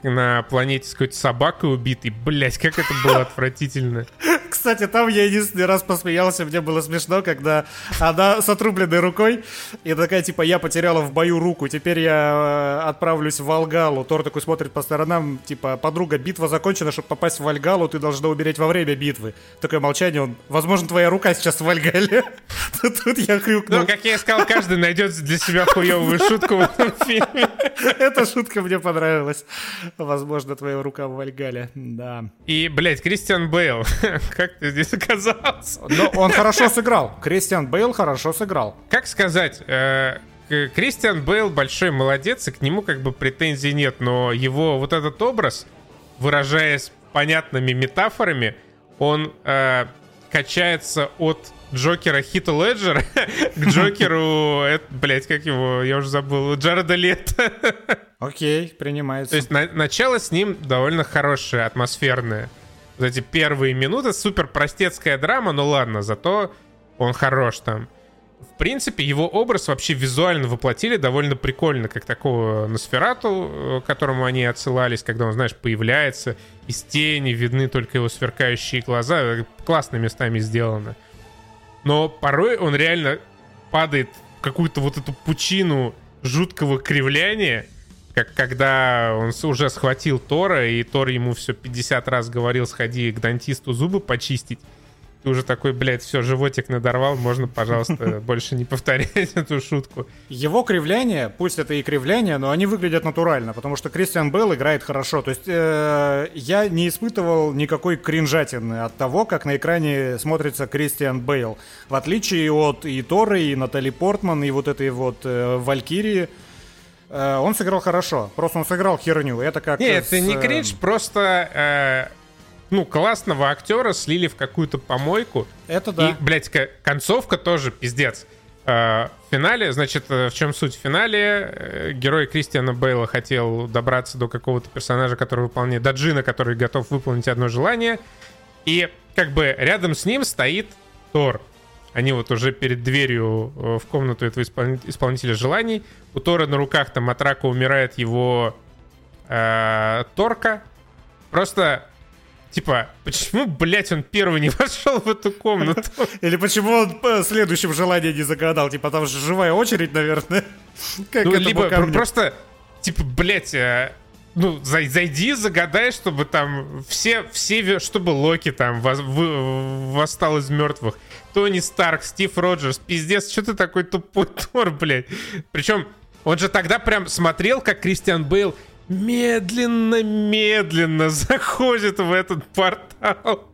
на планете с какой-то собакой убитой. Блять, как это было отвратительно. [laughs] Кстати, там я единственный раз посмеялся, мне было смешно, когда она с отрубленной рукой, и такая, типа, я потеряла в бою руку, теперь я э, отправлюсь в Волгалу. Тор такой смотрит по сторонам, типа, подруга, битва закончена, чтобы попасть в Вальгалу, ты должна умереть во время битвы. Такое молчание, он, возможно, твоя рука сейчас в Вальгале. [laughs] Тут я хрюкнул. Ну, как я сказал, каждый найдет для себя хуевую шутку в этом фильме. Эта шутка мне понравилась. Возможно, твоя рука в Вальгале, да. И, блядь, Кристиан Бейл, как ты здесь [laughs] оказался? Но он хорошо сыграл. Кристиан Бейл хорошо сыграл. Как сказать, э, Кристиан Бейл большой молодец, и к нему как бы претензий нет, но его вот этот образ, выражаясь понятными метафорами, он э, качается от Джокера Хита Леджера [laughs] к Джокеру, это, блядь, как его, я уже забыл, Джареда Лето. [laughs] Окей, принимается. То есть на, начало с ним довольно хорошее, атмосферное. Вот эти первые минуты, супер простецкая драма, ну ладно, зато он хорош там. В принципе, его образ вообще визуально воплотили довольно прикольно, как такого Носферату, к которому они отсылались, когда он, знаешь, появляется, из тени видны только его сверкающие глаза. Классно местами сделано. Но порой он реально падает в какую-то вот эту пучину жуткого кривляния, как когда он уже схватил Тора, и Тор ему все 50 раз говорил, сходи к дантисту зубы почистить. Ты уже такой, блядь, все, животик надорвал, можно, пожалуйста, [laughs] больше не повторять эту шутку. Его кривляние, пусть это и кривляние, но они выглядят натурально, потому что Кристиан Белл играет хорошо. То есть э, я не испытывал никакой кринжатины от того, как на экране смотрится Кристиан Бейл. В отличие от и Торы, и Натали Портман, и вот этой вот э, Валькирии. Э, он сыграл хорошо, просто он сыграл херню. Это как... Нет, с, это не кринж, просто... Э, ну, классного актера слили в какую-то помойку. Это да. И, блядь, концовка тоже пиздец. В финале, значит, в чем суть? В финале герой Кристиана Бейла хотел добраться до какого-то персонажа, который выполняет... До Джина, который готов выполнить одно желание. И как бы рядом с ним стоит Тор. Они вот уже перед дверью в комнату этого исполнителя желаний. У Тора на руках там от рака умирает его э, Торка. Просто Типа, почему, блядь, он первый не [laughs] вошел в эту комнату? [laughs] Или почему он по следующем желании не загадал? Типа, там же живая очередь, наверное. [laughs] Как ну, либо просто, типа, блядь, э, ну, зайди, загадай, чтобы там все, все, чтобы Локи там восстал из мертвых. Тони Старк, Стив Роджерс, пиздец, что ты такой тупой [laughs] Тор, блядь? Причем он же тогда прям смотрел, как Кристиан Бейл медленно-медленно [laughs] заходит в этот портал.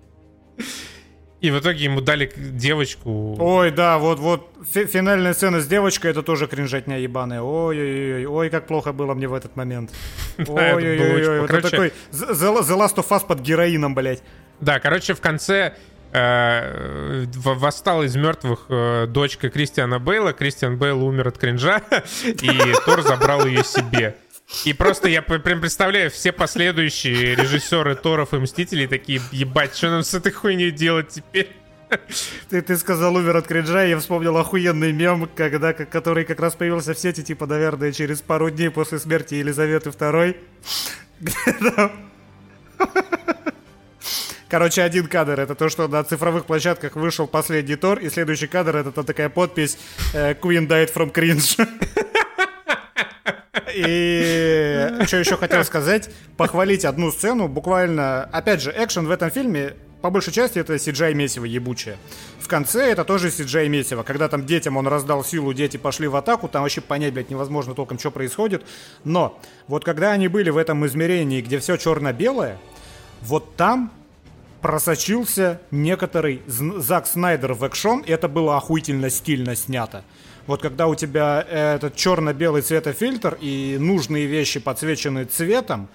И в итоге ему дали девочку. Ой, да, вот, вот финальная сцена с девочкой, это тоже кринжатня ебаная. Ой-ой-ой, ой, как плохо было мне в этот момент. [laughs] Ой-ой-ой, вот такой The Last of Us под героином, блядь. Да, короче, в конце э, восстала из мертвых э, дочка Кристиана Бейла. Кристиан Бейл умер от кринжа, [laughs] и Тор забрал ее себе. И просто я прям представляю, все последующие режиссеры Торов и Мстителей такие, ебать, что нам с этой хуйней делать теперь? [laughs] Ты, ты сказал умер от кринжа, и я вспомнил охуенный мем, когда, который как раз появился в сети, типа, наверное, через пару дней после смерти Елизаветы II. [laughs] Короче, один кадр это то, что на цифровых площадках вышел последний Тор, и следующий кадр это такая подпись э, Queen died from cringe. [laughs] И что еще хотел сказать, похвалить одну сцену, буквально, опять же, экшен в этом фильме по большей части это CGI месиво ебучее. В конце это тоже CGI месиво. Когда там детям он раздал силу, дети пошли в атаку, там вообще понять, блядь, невозможно толком, что происходит. Но вот когда они были в этом измерении, где все черно-белое, вот там просочился некоторый Зак Снайдер в экшон, и это было охуительно стильно снято. Вот когда у тебя этот черно-белый цветофильтр и нужные вещи подсвечены цветом,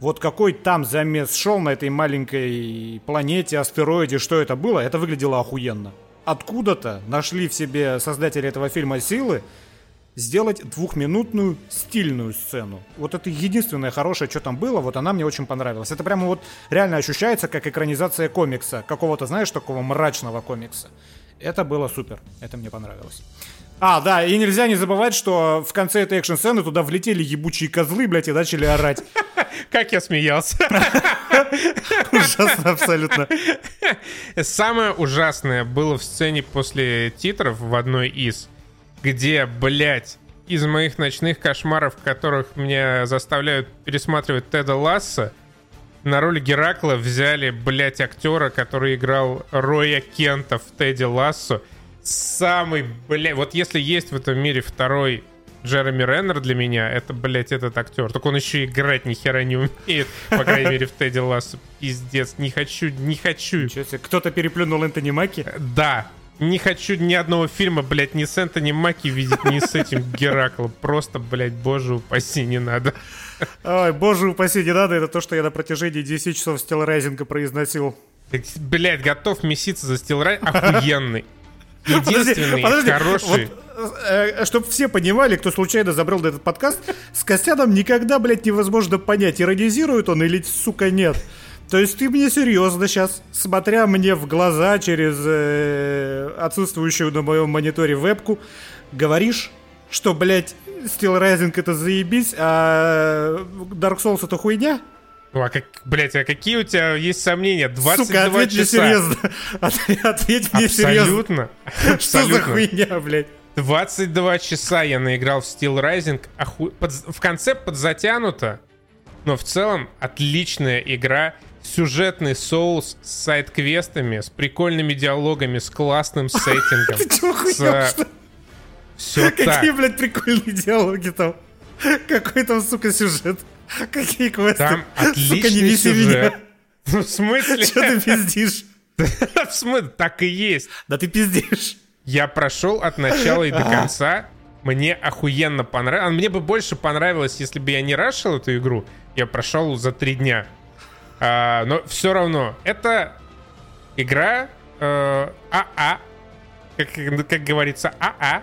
вот какой там замес шел на этой маленькой планете, астероиде, что это было, это выглядело охуенно. Откуда-то нашли в себе создатели этого фильма силы сделать двухминутную стильную сцену. Вот это единственное хорошее, что там было, вот она мне очень понравилась. Это прямо вот реально ощущается как экранизация комикса, какого-то, знаешь, такого мрачного комикса. Это было супер, это мне понравилось. А, да, и нельзя не забывать, что в конце этой экшн-сцены туда влетели ебучие козлы, блядь, и начали орать. [laughs] Как я смеялся. [laughs] Ужасно абсолютно. Самое ужасное было в сцене после титров в одной из, где, блядь, из моих ночных кошмаров, которых меня заставляют пересматривать Теда Ласса, на роль Геракла взяли, блядь, актера, который играл Роя Кента в Тедди Лассо самый, бля, вот если есть в этом мире второй Джереми Реннер для меня, это, блядь, этот актер. Только он еще играть ни хера не умеет, по крайней мере, в Тедди Лассо. Пиздец, не хочу, не хочу. Кто-то переплюнул Энтони Маки? Да. Не хочу ни одного фильма, блядь, ни с Энтони Маки видеть, ни с этим Гераклом. Просто, блядь, боже упаси, не надо. Ой, боже упаси, не надо. Это то, что я на протяжении 10 часов стилрайзинга произносил. Блядь, готов меситься за стилрайз. Охуенный. [laughs] Единственный подожди, подожди. хороший... Вот, э, чтобы все понимали, кто случайно забрал этот подкаст, с Костяном никогда, блядь, невозможно понять, иронизирует он или, сука, нет. То есть ты мне серьезно сейчас, смотря мне в глаза через э, отсутствующую на моем мониторе вебку, говоришь, что, блядь, Steel Rising это заебись, а Dark Souls это хуйня? Ну, а как, блядь, а какие у тебя есть сомнения? 22 Сука, ответь часа. мне серьезно. ответь мне серьезно. [laughs] Абсолютно. [laughs] Что за хуйня, блядь? 22 часа я наиграл в Steel Rising. Оху... Под... В конце подзатянуто. Но в целом отличная игра. Сюжетный соус с сайт-квестами, с прикольными диалогами, с классным сеттингом. [laughs] Ты чего что? Все Какие, блядь, прикольные диалоги там? Какой там, сука, сюжет? Какие квесты? Там отличный сюжет. [laughs] Ну, в смысле? Что ты пиздишь? [laughs] В смысле? Так и есть. Да ты пиздишь. Я прошел от начала и до конца. Мне охуенно понравилось. Мне бы больше понравилось, если бы я не рашил эту игру. Я прошел за три дня. А, но все равно, это игра э, АА, как, как говорится, АА,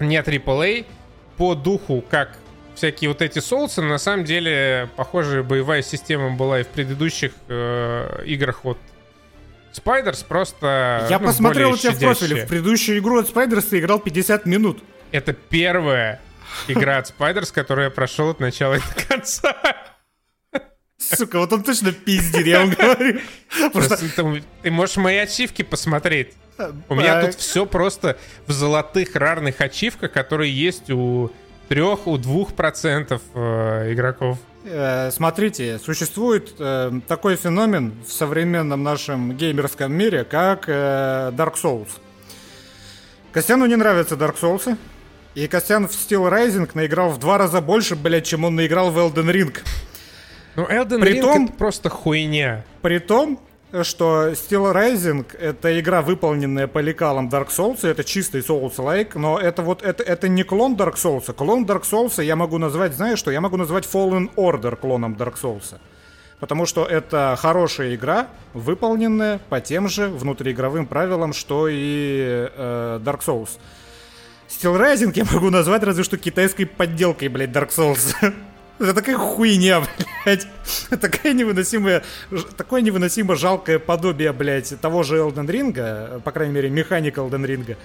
не AAA, по духу, как всякие вот эти соусы, на самом деле, похожая боевая система была и в предыдущих э, играх вот Спайдерс просто Я ну, посмотрел у тебя щадящая. в профиле. В предыдущую игру от Спайдерс ты играл 50 минут. Это первая игра от Спайдерс, которую я прошел от начала до конца. Сука, вот он точно пиздит, я вам говорю. Просто... Ты, ты можешь мои ачивки посмотреть. У меня тут все просто в золотых рарных ачивках, которые есть у трех, у двух процентов э, игроков. Э, смотрите, существует э, такой феномен в современном нашем геймерском мире, как э, Dark Souls. Костяну не нравятся Dark Souls, и Костян в Steel Rising наиграл в два раза больше, блядь, чем он наиграл в Elden Ring. Ну, Elden Ring это просто хуйня. При том, что Steel Rising — это игра, выполненная по лекалам Dark Souls, это чистый Souls-like, но это вот, это, это не клон Dark Souls. Клон Dark Souls я могу назвать, знаешь что, я могу назвать Fallen Order клоном Dark Souls. Потому что это хорошая игра, выполненная по тем же внутриигровым правилам, что и э, Dark Souls. Steel Rising я могу назвать разве что китайской подделкой, блядь, Dark Souls. [laughs] Это такая хуйня, [laughs] блядь. Такая невыносимая, такое невыносимо жалкое подобие, блядь, того же Elden Ring, по крайней мере, механик Elden Ring,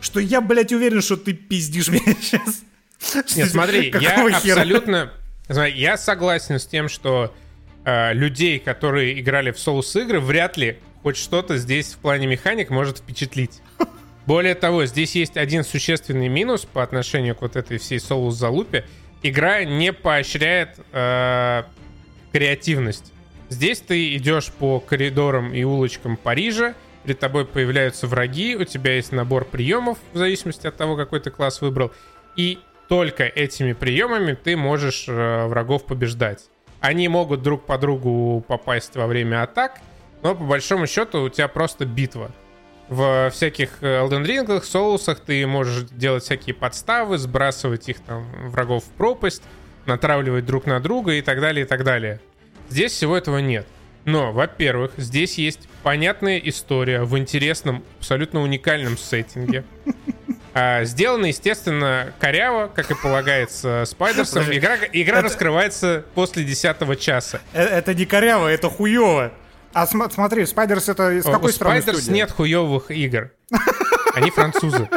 что я, блядь, уверен, что ты пиздишь меня [laughs] сейчас. Нет, смотри, я абсолютно... Я согласен с тем, что э, людей, которые играли в Souls игры, вряд ли хоть что-то здесь в плане механик может впечатлить. [laughs] Более того, здесь есть один существенный минус по отношению к вот этой всей Souls залупе — игра не поощряет э, креативность. Здесь ты идешь по коридорам и улочкам Парижа, перед тобой появляются враги, у тебя есть набор приемов, в зависимости от того, какой ты класс выбрал, и только этими приемами ты можешь э, врагов побеждать. Они могут друг по другу попасть во время атак, но по большому счету у тебя просто битва. В всяких э, Elden Ring, соусах ты можешь делать всякие подставы, сбрасывать их там врагов в пропасть, натравливать друг на друга и так далее, и так далее. Здесь всего этого нет. Но, во-первых, здесь есть понятная история в интересном, абсолютно уникальном сеттинге. [laughs] А, сделано, естественно, коряво, как и полагается Spiders ом. Игра, игра это... раскрывается после 10 часа. Э, это не коряво, это хуево. А см- смотри, Spiders это из какой У страны Spiders нет хуевых игр. Они французы.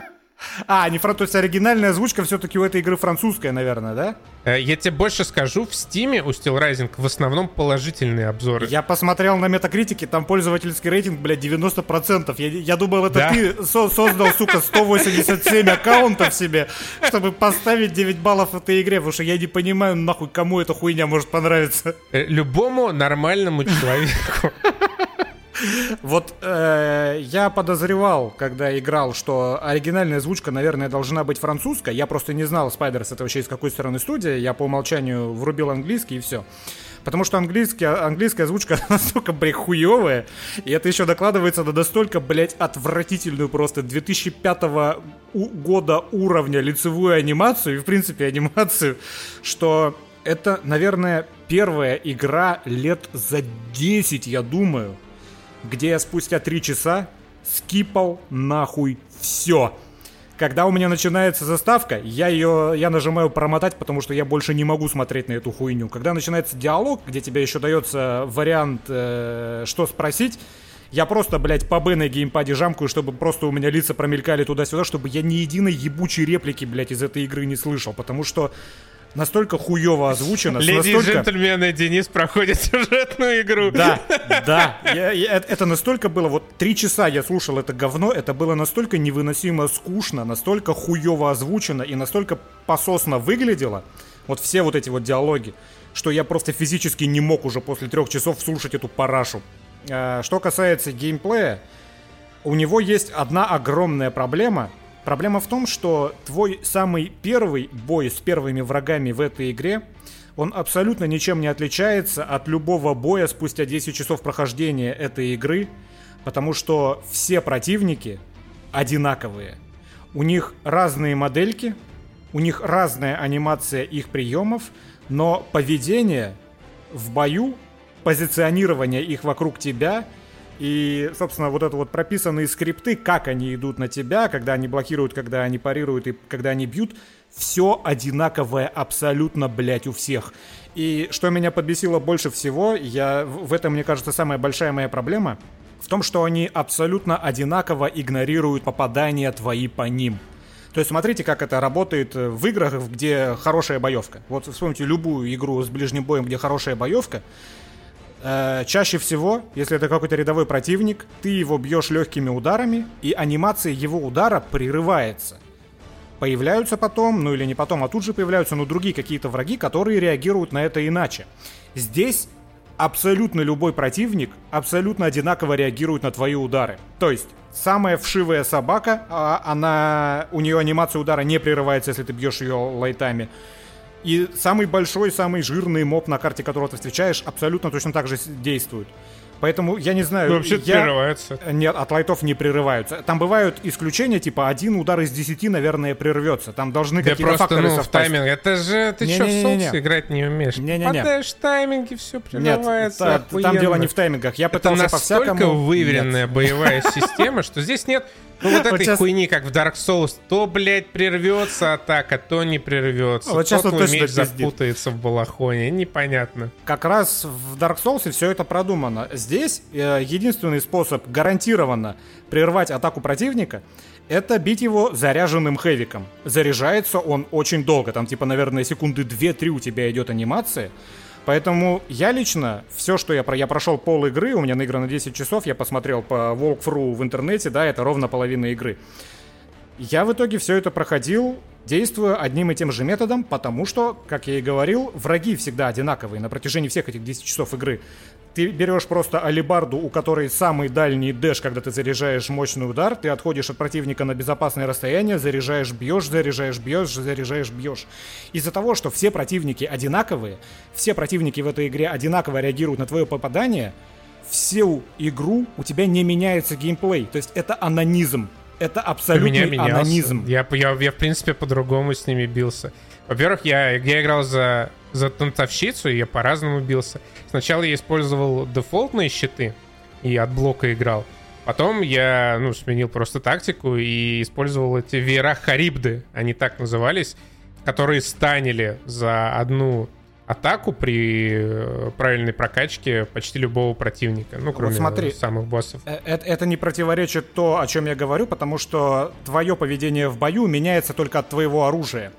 А, не француз, то есть оригинальная озвучка все-таки у этой игры французская, наверное, да? Э, я тебе больше скажу, в Стиме у Steel Rising в основном положительные обзоры. Я посмотрел на метакритике, там пользовательский рейтинг, блядь, 90%. Я, я думал, это да? ты со создал, сука, 187 аккаунтов себе, чтобы поставить 9 баллов этой игре, потому что я не понимаю, нахуй, кому эта хуйня может понравиться. Э, любому нормальному человеку. [laughs] Вот э, я подозревал, когда играл, что оригинальная озвучка, наверное, должна быть французская. Я просто не знал, Спайдерс это вообще из какой стороны студии. Я по умолчанию врубил английский и все. Потому что английский, английская озвучка [laughs] настолько, блядь, хуевая. И это еще докладывается на настолько, блядь, отвратительную просто 2005 года уровня лицевую анимацию и, в принципе, анимацию, что это, наверное, первая игра лет за 10, я думаю, где я спустя три часа скипал нахуй все. Когда у меня начинается заставка, я ее, я нажимаю промотать, потому что я больше не могу смотреть на эту хуйню. Когда начинается диалог, где тебе еще дается вариант, э, что спросить, я просто, блядь, по Б на геймпаде жамкаю, чтобы просто у меня лица промелькали туда-сюда, чтобы я ни единой ебучей реплики, блядь, из этой игры не слышал. Потому что настолько хуево озвучено. Леди настолько... и джентльмены, Денис проходит [laughs] сюжетную игру. Да, да. Я, я, это настолько было, вот три часа я слушал это говно, это было настолько невыносимо скучно, настолько хуево озвучено и настолько пососно выглядело, вот все вот эти вот диалоги, что я просто физически не мог уже после трех часов слушать эту парашу. А, что касается геймплея, у него есть одна огромная проблема — Проблема в том, что твой самый первый бой с первыми врагами в этой игре, он абсолютно ничем не отличается от любого боя спустя 10 часов прохождения этой игры, потому что все противники одинаковые. У них разные модельки, у них разная анимация их приемов, но поведение в бою, позиционирование их вокруг тебя — и, собственно, вот это вот прописанные скрипты, как они идут на тебя, когда они блокируют, когда они парируют и когда они бьют, все одинаковое абсолютно, блядь, у всех. И что меня подбесило больше всего, я, в этом, мне кажется, самая большая моя проблема, в том, что они абсолютно одинаково игнорируют попадания твои по ним. То есть смотрите, как это работает в играх, где хорошая боевка. Вот вспомните любую игру с ближним боем, где хорошая боевка. Э, чаще всего, если это какой-то рядовой противник, ты его бьешь легкими ударами, и анимация его удара прерывается. Появляются потом, ну или не потом, а тут же появляются, ну, другие какие-то враги, которые реагируют на это иначе. Здесь абсолютно любой противник абсолютно одинаково реагирует на твои удары. То есть, самая вшивая собака, а, она, у нее анимация удара не прерывается, если ты бьешь ее лайтами. И самый большой, самый жирный моб на карте, которого ты встречаешь, абсолютно точно так же действует. Поэтому я не знаю... Ну, вообще я... прерываются. Нет, от лайтов не прерываются. Там бывают исключения, типа один удар из десяти, наверное, прервется. Там должны Да какие-то просто, факторы ну, в совпасть. тайминг. Это же, ты что, в Не-не-не-не. солнце играть не умеешь? Не-не-не. Попадаешь в тайминги, все Нет, прерывается. та- там дело не в таймингах. Я Это пытался настолько по-всякому... выверенная Нет. боевая система, что здесь нет ну, вот Вот этой щас- хуйни, как в Dark Souls. То, блядь, прервется атака, то не прервется. Вот он твой меч запутается в балахоне. Непонятно. Как раз в Dark Souls все это продумано. Здесь э, единственный способ гарантированно прервать атаку противника это бить его заряженным хэвиком. Заряжается он очень долго, там типа, наверное, секунды 2-3 у тебя идет анимация. Поэтому я лично, все, что я, про, я прошел пол игры, у меня наиграно 10 часов, я посмотрел по walkthrough в интернете, да, это ровно половина игры. Я в итоге все это проходил, действуя одним и тем же методом, потому что, как я и говорил, враги всегда одинаковые на протяжении всех этих 10 часов игры. Ты берешь просто алибарду, у которой самый дальний дэш, когда ты заряжаешь мощный удар, ты отходишь от противника на безопасное расстояние, заряжаешь, бьешь, заряжаешь, бьешь, заряжаешь, бьешь. Из-за того, что все противники одинаковые, все противники в этой игре одинаково реагируют на твое попадание, всю игру у тебя не меняется геймплей. То есть это анонизм. Это У меня абсолютный менялся. анонизм. Я, я, я, в принципе, по-другому с ними бился. Во-первых, я, я играл за, за танцовщицу, и я по-разному бился. Сначала я использовал дефолтные щиты и от блока играл. Потом я, ну, сменил просто тактику и использовал эти веера Харибды, они так назывались, которые станили за одну атаку при э, правильной прокачке почти любого противника, ну, кроме смотри. самых боссов. Э, Это, это не противоречит то, о чем я говорю, потому что твое поведение в бою меняется только от твоего оружия.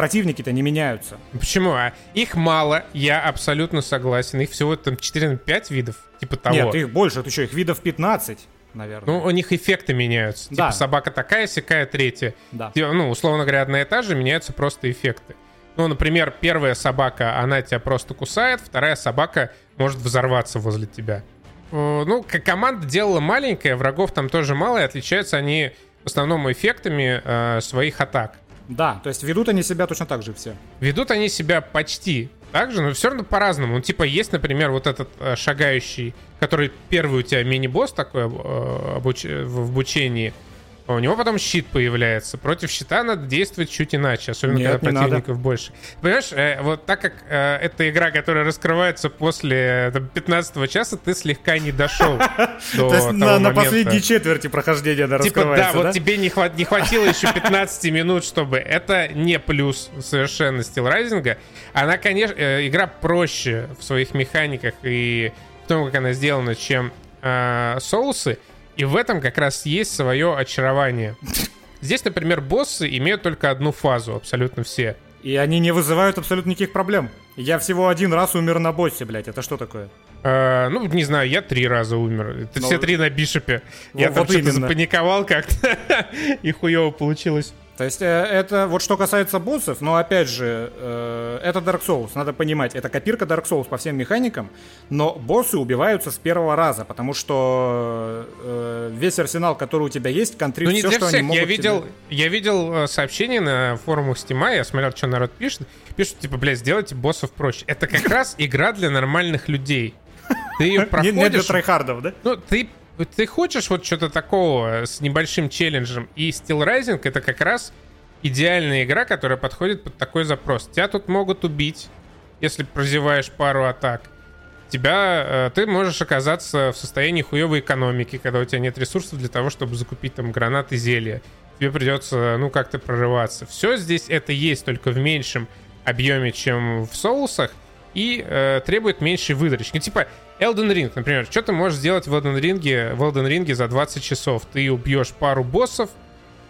Противники-то не меняются. Почему? А их мало, я абсолютно согласен. Их всего там 4-5 видов, типа того. Нет, их больше, ты что, их видов 15, наверное. Ну, у них эффекты меняются. Да. Типа собака такая, сякая, третья. Да. Типа, Ну, условно говоря, одна и та же, меняются просто эффекты. Ну, например, первая собака, она тебя просто кусает, вторая собака может взорваться возле тебя. Э, Ну, команда делала маленькая, врагов там тоже мало, и отличаются они в основном эффектами э, своих атак. Да, то есть ведут они себя точно так же все. Ведут они себя почти так же, но все равно по-разному. Ну, типа, есть, например, вот этот э, шагающий, который первый у тебя мини-босс такой э, обуч- в обучении. У него потом щит появляется. Против щита надо действовать чуть иначе, особенно Нет, когда не надо. противников больше. Понимаешь, э, вот так как э, это игра, которая раскрывается после э, там, 15 часа, ты слегка не дошел [laughs] до То есть на, последней четверти прохождения она Типа, да, раскрывается, вот да? тебе не, хват- не хватило еще 15 минут, чтобы... Это не плюс совершенно Steel Rising. Она, конечно, э, игра проще в своих механиках и в том, как она сделана, чем э, соусы. И в этом как раз есть свое очарование. Здесь, например, боссы имеют только одну фазу, абсолютно все. И они не вызывают абсолютно никаких проблем. Я всего один раз умер на боссе, блядь, это что такое? Э, ну, не знаю, я три раза умер. Это Ну, все три на Бишопе. Я вот там что-то именно. запаниковал как-то, [laughs] и хуево получилось. То есть э, это вот что касается боссов, но опять же, э, это Dark Souls, надо понимать, это копирка Dark Souls по всем механикам, но боссы убиваются с первого раза, потому что э, весь арсенал, который у тебя есть, контрит Ну не все, что всех. они могут Я видел, тебе- я видел сообщения на форумах Стима, я смотрел, что народ пишет. Пишут, типа, блядь, сделайте боссов проще. Это как [laughs] раз игра для нормальных людей. Ты ее [laughs] Не, не для проходишь... tryhard ов, да? Ну, ты, ты хочешь вот что-то такого с небольшим челленджем, и Steel Rising это как раз идеальная игра, которая подходит под такой запрос. Тебя тут могут убить, если прозеваешь пару атак. Тебя, э, ты можешь оказаться в состоянии хуевой экономики, когда у тебя нет ресурсов для того, чтобы закупить там гранаты, зелья. Тебе придется, ну, как-то прорываться. Все здесь это есть, только в меньшем объеме, чем в соусах, и э, требует меньшей выдачи. Ну, типа, Elden Ring, например. Что ты можешь сделать в Elden Ring, в Elden Ring за 20 часов? Ты убьешь пару боссов,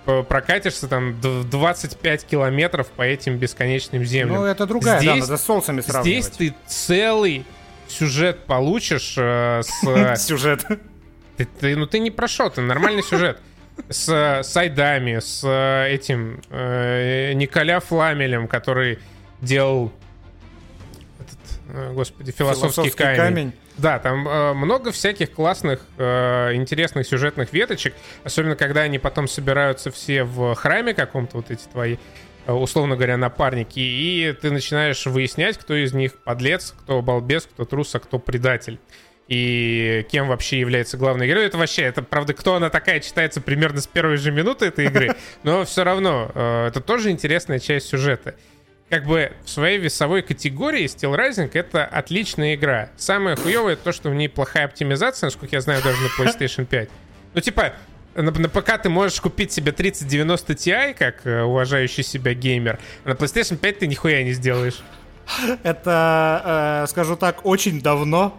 п- прокатишься там д- 25 километров по этим бесконечным землям. Ну, это другая, да, Здесь- надо с соусами сравнивать. Здесь ты целый сюжет получишь э, с... э, [laughs] Сюжет. ты- ты- ну ты не прошел, ты нормальный сюжет. С э, сайдами, с э, этим э, Николя Фламелем, который делал э, господи, философский, Философский камень. камень. Да, там э, много всяких классных, э, интересных сюжетных веточек, особенно когда они потом собираются все в храме каком-то, вот эти твои, э, условно говоря, напарники, и ты начинаешь выяснять, кто из них подлец, кто балбес, кто трус, а кто предатель. и кем вообще является главной героем. Это вообще, это правда, кто она такая, читается примерно с первой же минуты этой игры, [laughs] но все равно э, это тоже интересная часть сюжета. Как бы в своей весовой категории Steel Rising это отличная игра. Самое хуевое то, что в ней плохая оптимизация, насколько я знаю, даже на PlayStation 5. Ну, типа, на, на ПК ты можешь купить себе 3090 Ti, как э, уважающий себя геймер, а на PlayStation 5 ты нихуя не сделаешь. Это, э, скажу так, очень давно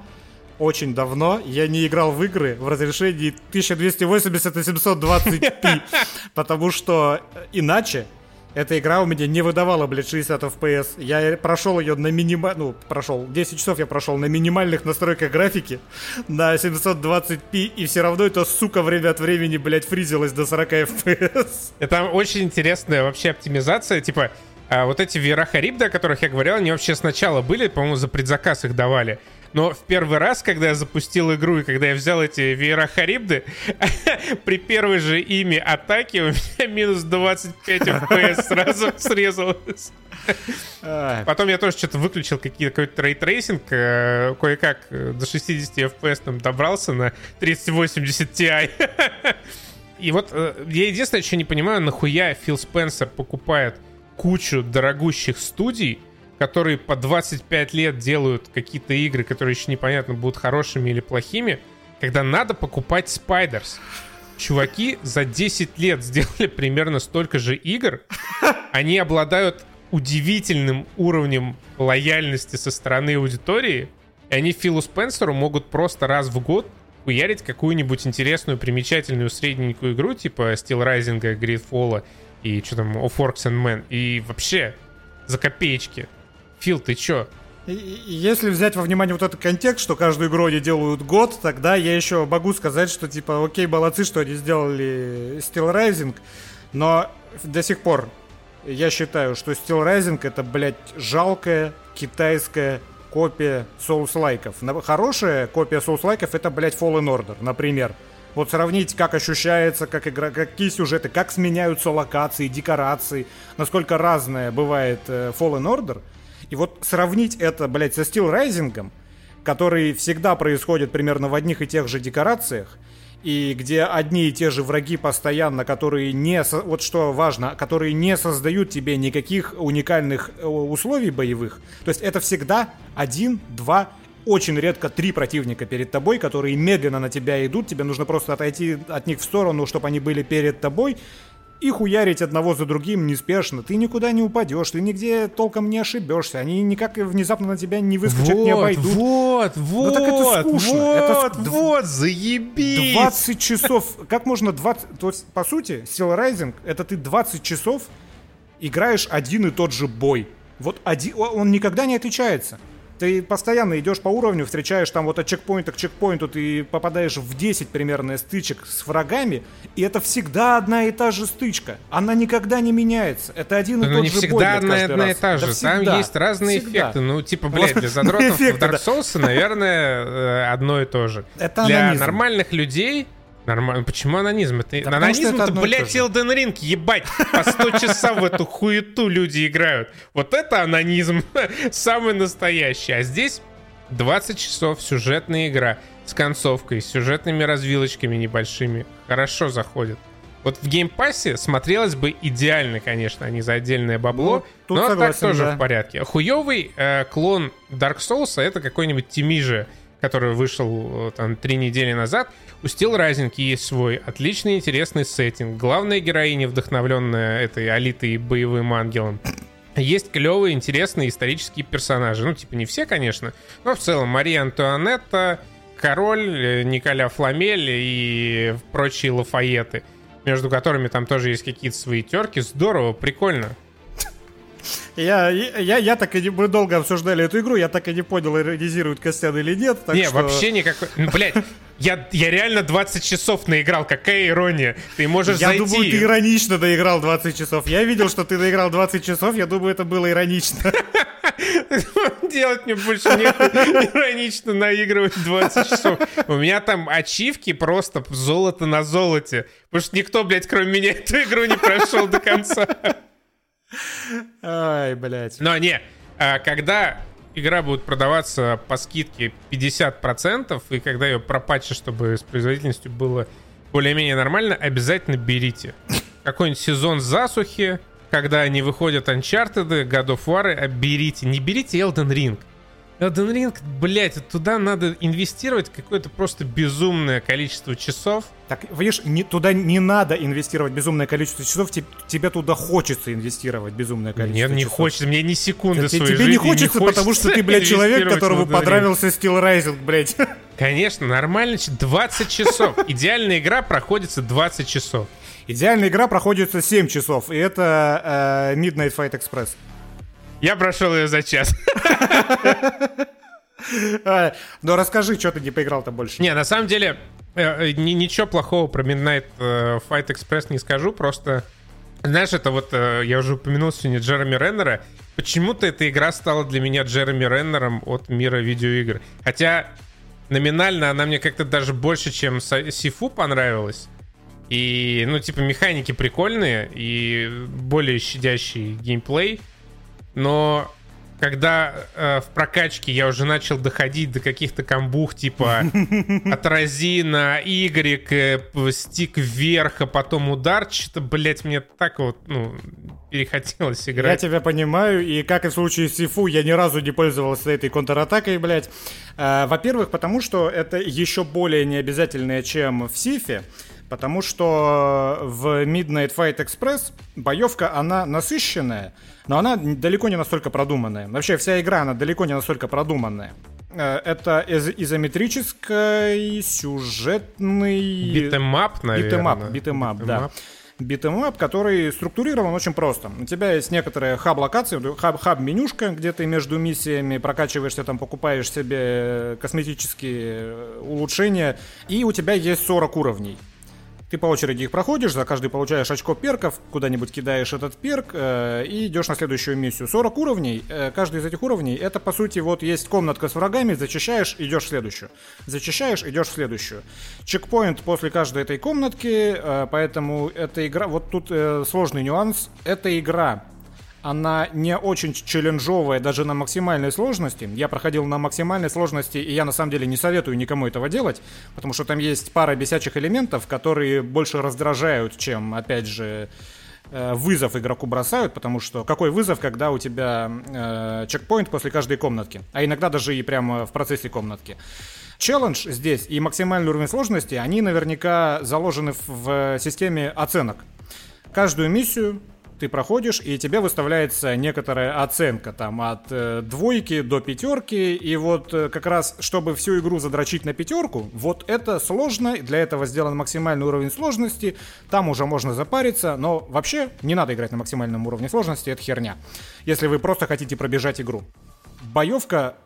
очень давно я не играл в игры в разрешении 1280 на 720p, потому что иначе эта игра у меня не выдавала, блядь, 60 FPS. Я прошел ее на минимальном... Ну, прошел. 10 часов я прошел на минимальных настройках графики на 720p, и все равно это, сука, время от времени, блядь, фризилось до 40 FPS. Это очень интересная вообще оптимизация. Типа, а вот эти веера Харибды, о которых я говорил, они вообще сначала были, по-моему, за предзаказ их давали. Но в первый раз, когда я запустил игру и когда я взял эти веера Харибды, [laughs] при первой же ими атаке у меня [laughs] минус 25 FPS сразу срезалось. Потом я тоже что-то выключил какой-то ray tracing, э, кое-как э, до 60 FPS там добрался на 3080 Ti. [laughs] И вот э, я единственное, что не понимаю, нахуя Фил Спенсер покупает кучу дорогущих студий, которые по 25 лет делают какие-то игры, которые еще непонятно будут хорошими или плохими, когда надо покупать Spiders. Чуваки за 10 лет сделали примерно столько же игр. Они обладают удивительным уровнем лояльности со стороны аудитории. И они Филу Спенсеру могут просто раз в год уярить какую-нибудь интересную, примечательную, средненькую игру, типа Steel Rising, Gridfall и что там, Of Orcs and Men. И вообще за копеечки. Фил, ты чё? Если взять во внимание вот этот контекст, что каждую игру они делают год, тогда я еще могу сказать, что типа, окей, молодцы, что они сделали Steel Rising, но до сих пор я считаю, что Steel Rising это, блядь, жалкая китайская копия Souls-лайков. Хорошая копия Souls-лайков это, блядь, Fallen Order, например. Вот сравнить, как ощущается, как игра, какие сюжеты, как сменяются локации, декорации, насколько разное бывает э, Fallen Order – и вот сравнить это, блядь, со Steel Rising, который всегда происходит примерно в одних и тех же декорациях, и где одни и те же враги постоянно, которые не, вот что важно, которые не создают тебе никаких уникальных э, условий боевых. То есть это всегда один, два, очень редко три противника перед тобой, которые медленно на тебя идут, тебе нужно просто отойти от них в сторону, чтобы они были перед тобой, и хуярить одного за другим неспешно. Ты никуда не упадешь, ты нигде толком не ошибешься. Они никак внезапно на тебя не выскочат, вот, не обойдут. Вот, вот, ну, так это скучно. Вот, это, вот, заебись. 20 часов. Как можно 20... То есть, по сути, Steel Rising, это ты 20 часов играешь один и тот же бой. Вот один, он никогда не отличается. Ты постоянно идешь по уровню, встречаешь там вот от чекпоинта к чекпоинту, ты попадаешь в 10 примерно стычек с врагами, и это всегда одна и та же стычка. Она никогда не меняется. Это один и Но тот не же всегда бой, одна, одна раз. и та же. Да Там всегда. есть разные Всегда. эффекты. Ну, типа, блядь, для задротов в Dark. Souls, наверное, э, одно и то же. Это Для нормальных людей Нормально. Почему анонизм? Это, Да анонизм это это, блядь. Elden Ring, ебать. По 100 часов в эту хуету люди играют. Вот это онанизм. [laughs] Самый настоящий. А здесь 20 часов сюжетная игра с концовкой, с сюжетными развилочками небольшими. Хорошо заходит. Вот в Game Pass е смотрелось бы идеально, конечно, а не за отдельное бабло, Ну, но согласен, так тоже да. в порядке. Хуёвый э, клон Dark Souls а это какой-нибудь Thymesia, который вышел э, там три недели назад. У Steel Rising есть свой отличный интересный сеттинг. Главная героиня, вдохновленная этой алитой и боевым ангелом. Есть клевые, интересные исторические персонажи. Ну, типа, не все, конечно, но в целом Мария Антуанетта, король, э, Николя Фламель и прочие Лафаеты, между которыми там тоже есть какие-то свои терки. Здорово, прикольно. Я, я, я так и не... Мы долго обсуждали эту игру, я так и не понял, иронизирует Костян или нет. Так не, что... вообще никакой... Ну, блядь, я, я реально 20 часов наиграл, какая ирония. Ты можешь Я зайти... думаю, ты иронично доиграл 20 часов. Я видел, что ты доиграл 20 часов, я думаю, это было иронично. [laughs] Делать мне больше нехуй иронично наигрывать 20 часов. У меня там ачивки просто золото на золоте. Потому что никто, блядь, кроме меня эту игру не прошел до конца. Ай, блядь. Но не, а, когда игра будет продаваться по скидке 50%, и когда ее пропатчат, чтобы с производительностью было более-менее нормально, обязательно берите. Какой-нибудь сезон засухи, когда они выходят Uncharted, God of War, берите. Не берите Elden Ring. Elden Ring, блядь, туда надо инвестировать какое-то просто безумное количество часов. Так, видишь, не, туда не надо инвестировать безумное количество часов, тебе, тебе туда хочется инвестировать безумное количество Нет, часов. не хочется, мне ни секунды Да, своей тебе жизни не хочется, потому что ты, блядь, человек, которому понравился Steel Rising, блядь. [laughs] Конечно, нормально, 20 [laughs] часов. Идеальная игра проходится 20 часов. Идеальная игра проходится 7 часов, и это э, Midnight Fight Express. Я прошел ее за час. А, [laughs] Но расскажи, что ты не поиграл-то больше. Не, на самом деле, э, э, ни- ничего плохого про Midnight э, Fight Express не скажу, просто... Знаешь, это вот, э, я уже упомянул сегодня Джереми Реннера. Почему-то эта игра стала для меня Джереми Реннером от мира видеоигр. Хотя номинально она мне как-то даже больше, чем Сифу понравилась. И, ну, типа, механики прикольные и более щадящий геймплей. Но когда э, в прокачке я уже начал доходить до каких-то камбух, типа [laughs] отрази на Y, э, стик вверх, а потом удар, что-то, блядь, мне так вот, ну, перехотелось Я играть. тебя понимаю, и как и в случае с Sifu, я ни разу не пользовался этой контратакой, блядь. А, Во-первых, потому что это еще более необязательное, чем в Сифе, потому что в Midnight Fight Express боевка, она насыщенная, но она далеко не настолько продуманная. Вообще, вся игра, она далеко не настолько продуманная. Э, Это из- изометрический, сюжетный... Битэмап, наверное. Битэмап, битэмап, да. Beat 'em up, который структурирован очень просто. У тебя есть некоторые хаб-локации, хаб- хаб-менюшка, где ты между миссиями прокачиваешься, там покупаешь себе косметические э, улучшения, и у тебя есть 40 уровней. Ты по очереди их проходишь, за каждый получаешь очко перков, куда-нибудь кидаешь этот перк э, и идешь на следующую миссию. 40 уровней, э, каждый из этих уровней, это по сути вот есть комнатка с врагами, зачищаешь, идешь в следующую. Зачищаешь, идешь в следующую. Чекпоинт после каждой этой комнатки, э, поэтому эта игра, вот тут э, сложный нюанс, эта игра она не очень челленджовая даже на максимальной сложности. Я проходил на максимальной сложности, и я на самом деле не советую никому этого делать, потому что там есть пара бесячих элементов, которые больше раздражают, чем, опять же, э, вызов игроку бросают, потому что какой вызов, когда у тебя э, чекпоинт после каждой комнатки, а иногда даже и прямо в процессе комнатки. Челлендж здесь и максимальный уровень сложности, они наверняка заложены в, в системе оценок. Каждую миссию ты проходишь, и тебе выставляется некоторая оценка там от э, двойки до пятерки, и вот э, как раз, чтобы всю игру задрочить на пятерку, вот это сложно, для этого сделан максимальный уровень сложности, там уже можно запариться, но вообще не надо играть на максимальном уровне сложности, это херня, если вы просто хотите пробежать игру. Боевка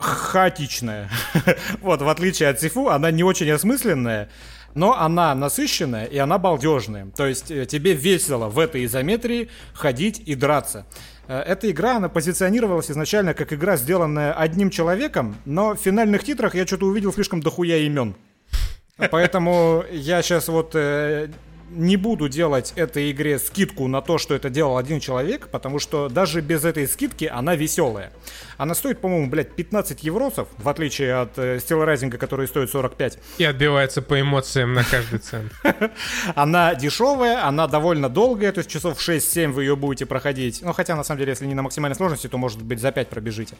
хаотичная. [laughs] вот, в отличие от Сифу, она не очень осмысленная, но она насыщенная и она балдежная. То есть э, тебе весело в этой изометрии ходить и драться. Э, Эта игра, она позиционировалась изначально как игра, сделанная одним человеком, но в финальных титрах я что-то увидел слишком дохуя имен. Поэтому я сейчас вот э, не буду делать этой игре скидку на то, что это делал один человек, потому что даже без этой скидки она веселая. Она стоит, по-моему, блядь, 15 евросов, в отличие от э, Steel Rising, который стоит 45. И отбивается по эмоциям на каждый цент. [laughs] Она дешевая, она довольно долгая, то есть часов 6-7 вы ее будете проходить. Ну, хотя, на самом деле, если не на максимальной сложности, то, может быть, за 5 пробежите.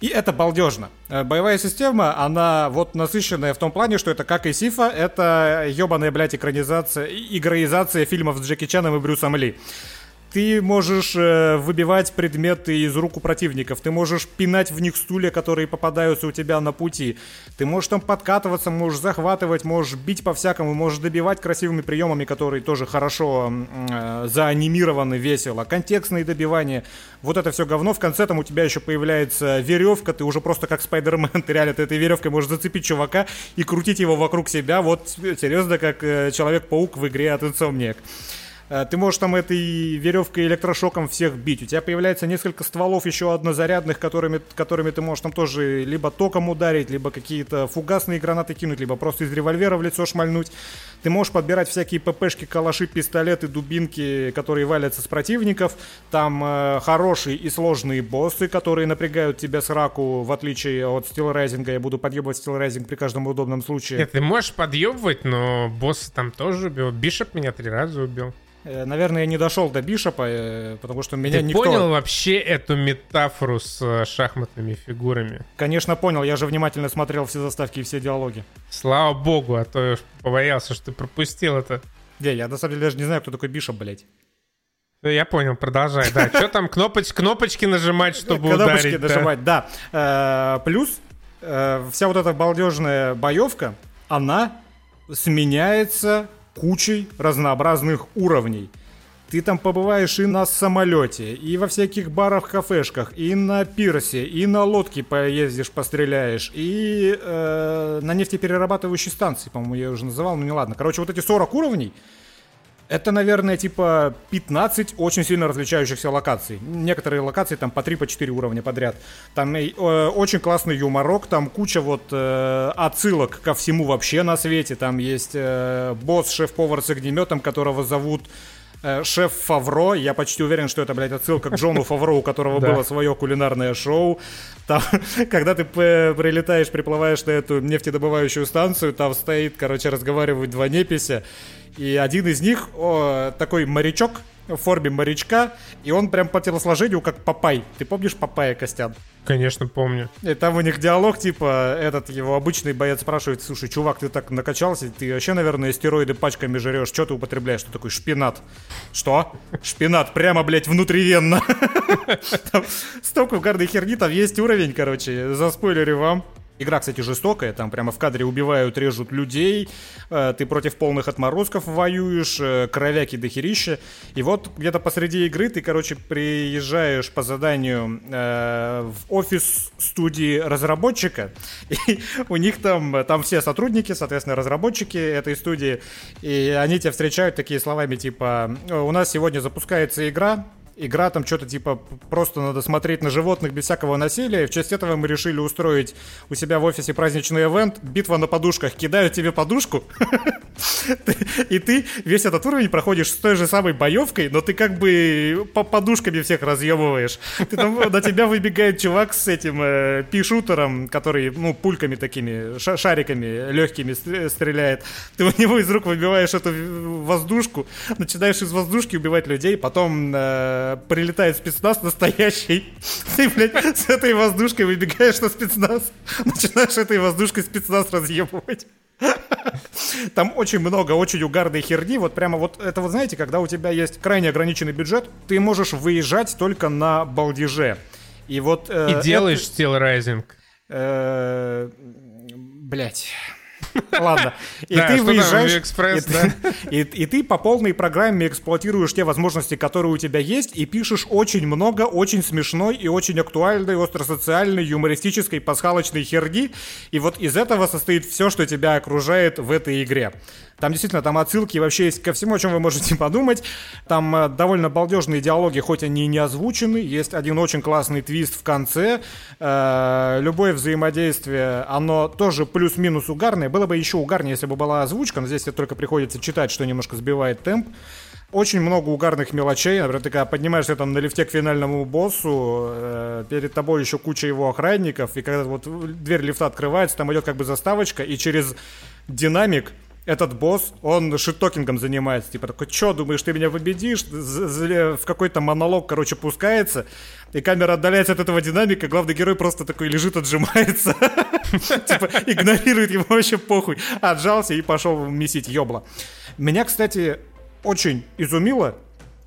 И это балдежно. Э, Боевая система, она вот насыщенная в том плане, что это как и Сифа, это ебаная, блядь, экранизация, игроизация фильмов с Джеки Чаном и Брюсом Ли. Ты можешь э, выбивать предметы из рук у противников, ты можешь пинать в них стулья, которые попадаются у тебя на пути, ты можешь там подкатываться, можешь захватывать, можешь бить по-всякому, можешь добивать красивыми приемами, которые тоже хорошо э, заанимированы весело, контекстные добивания, вот это все говно, в конце там у тебя еще появляется веревка, ты уже просто как Спайдермен, [laughs] ты реально ты этой веревкой можешь зацепить чувака и крутить его вокруг себя, вот серьезно, как э, Человек-паук в игре от Insomniac. Э, ты можешь там этой веревкой электрошоком всех бить. У тебя появляется несколько стволов еще однозарядных, которыми, которыми ты можешь там тоже либо током ударить, либо какие-то фугасные гранаты кинуть, либо просто из револьвера в лицо шмальнуть. Ты можешь подбирать всякие ППшки, калаши, пистолеты, дубинки, которые валятся с противников. Там э, хорошие и сложные боссы, которые напрягают тебя с раку, в отличие от стилрайзинга. Я буду подъебывать стилрайзинг при каждом удобном случае. Нет, ты можешь подъебывать, но боссы там тоже убил. Бишоп меня три раза убил. Э, наверное, я не дошел до Бишопа, э, потому что меня Ты никто... понял вообще эту метафору с э, шахматными фигурами? Конечно, понял. Я же внимательно смотрел все заставки и все диалоги. Слава богу, а то я побоялся, что ты пропустил это. Не, я на самом деле даже не знаю, кто такой Бишоп, блядь. Я понял, продолжай. Да, [laughs] что там кнопоч, кнопочки нажимать, чтобы кнопочки ударить? нажимать, да. Плюс вся вот эта балдежная боевка, она сменяется кучей разнообразных уровней. Ты там побываешь и на самолете, и во всяких барах, кафешках, и на пирсе, и на лодке поездишь, постреляешь, и э, на нефтеперерабатывающей станции, по-моему, я уже называл, ну не ладно. Короче, вот эти 40 уровней, это, наверное, типа 15 очень сильно различающихся локаций. Некоторые локации там по 3-4 по 4 уровня подряд. Там э, очень классный юморок, там куча вот э, отсылок ко всему вообще на свете. Там есть э, босс, шеф-повар с огнеметом, которого зовут э, шеф Фавро. Я почти уверен, что это, блядь, отсылка к Джону Фавро, у которого [laughs] было свое кулинарное шоу. Там, [laughs] когда ты прилетаешь, приплываешь на эту нефтедобывающую станцию, там стоит, короче, разговаривают два непися. И один из них о, такой морячок в форме морячка, и он прям по телосложению как Папай. Ты помнишь Папая, Костян? Конечно, помню. И там у них диалог, типа, этот его обычный боец спрашивает, слушай, чувак, ты так накачался, ты вообще, наверное, стероиды пачками жрешь, что ты употребляешь? Что такой шпинат? Что? Шпинат, прямо, блядь, внутривенно. [laughs] Столько угарной херни, там есть уровень, короче, за заспойлерю вам. Игра, кстати, жестокая, там прямо в кадре убивают, режут людей, э, ты против полных отморозков воюешь, э, кровяки дохерища. И вот где-то посреди игры ты, короче, приезжаешь по заданию э, в офис студии разработчика, [laughs] и у них там, там все сотрудники, соответственно, разработчики этой студии, и они тебя встречают такие словами типа, у нас сегодня запускается игра, игра там что-то типа просто надо смотреть на животных без всякого насилия. И в честь этого мы решили устроить у себя в офисе праздничный ивент. Битва на подушках. Кидают тебе подушку. [laughs] И ты весь этот уровень проходишь с той же самой боевкой, но ты как бы по подушками всех разъебываешь. На тебя выбегает чувак с этим э, пи-шутером, который, ну, пульками такими, шариками легкими стреляет. Ты у него из рук выбиваешь эту воздушку, начинаешь из воздушки убивать людей, потом э, прилетает спецназ настоящий. [laughs] Ты, блядь, с этой воздушкой выбегаешь на спецназ, [laughs] начинаешь этой воздушкой спецназ разъебывать. [laughs] Там очень много очень угарной херни. Вот прямо вот это вот знаете, когда у тебя есть крайне ограниченный бюджет, ты можешь выезжать только на балдеже. И вот... Э, И делаешь это... Rising. Э, Блять. [laughs] Ладно. И ты выезжаешь... Экспресс, [laughs] и, и ты по полной программе эксплуатируешь те возможности, которые у тебя есть, и пишешь очень много очень смешной и очень актуальной, остросоциальной, юмористической, пасхалочной херни. И вот из этого состоит все, что тебя окружает в этой игре. Там действительно там отсылки вообще есть ко всему, о чем вы можете [laughs] подумать. Там э, довольно балдежные диалоги, хоть они и не озвучены. Есть один очень классный твист в конце. Э, любое взаимодействие, оно тоже плюс-минус угарное. Было бы еще угарнее, если бы была озвучка, но здесь только приходится читать, что немножко сбивает темп. Очень много угарных мелочей. Например, ты когда поднимаешься там на лифте к финальному боссу, э, перед тобой еще куча его охранников, и когда вот дверь лифта открывается, там идет как бы заставочка, и через динамик этот босс, он шиттокингом занимается. Типа такой, что, думаешь, ты меня победишь? В какой-то монолог, короче, пускается. И камера отдаляется от этого динамика. Главный герой просто такой лежит, отжимается. [laughs] Типа игнорирует его вообще похуй. Отжался и пошел месить ёбла. Меня, кстати, очень изумило,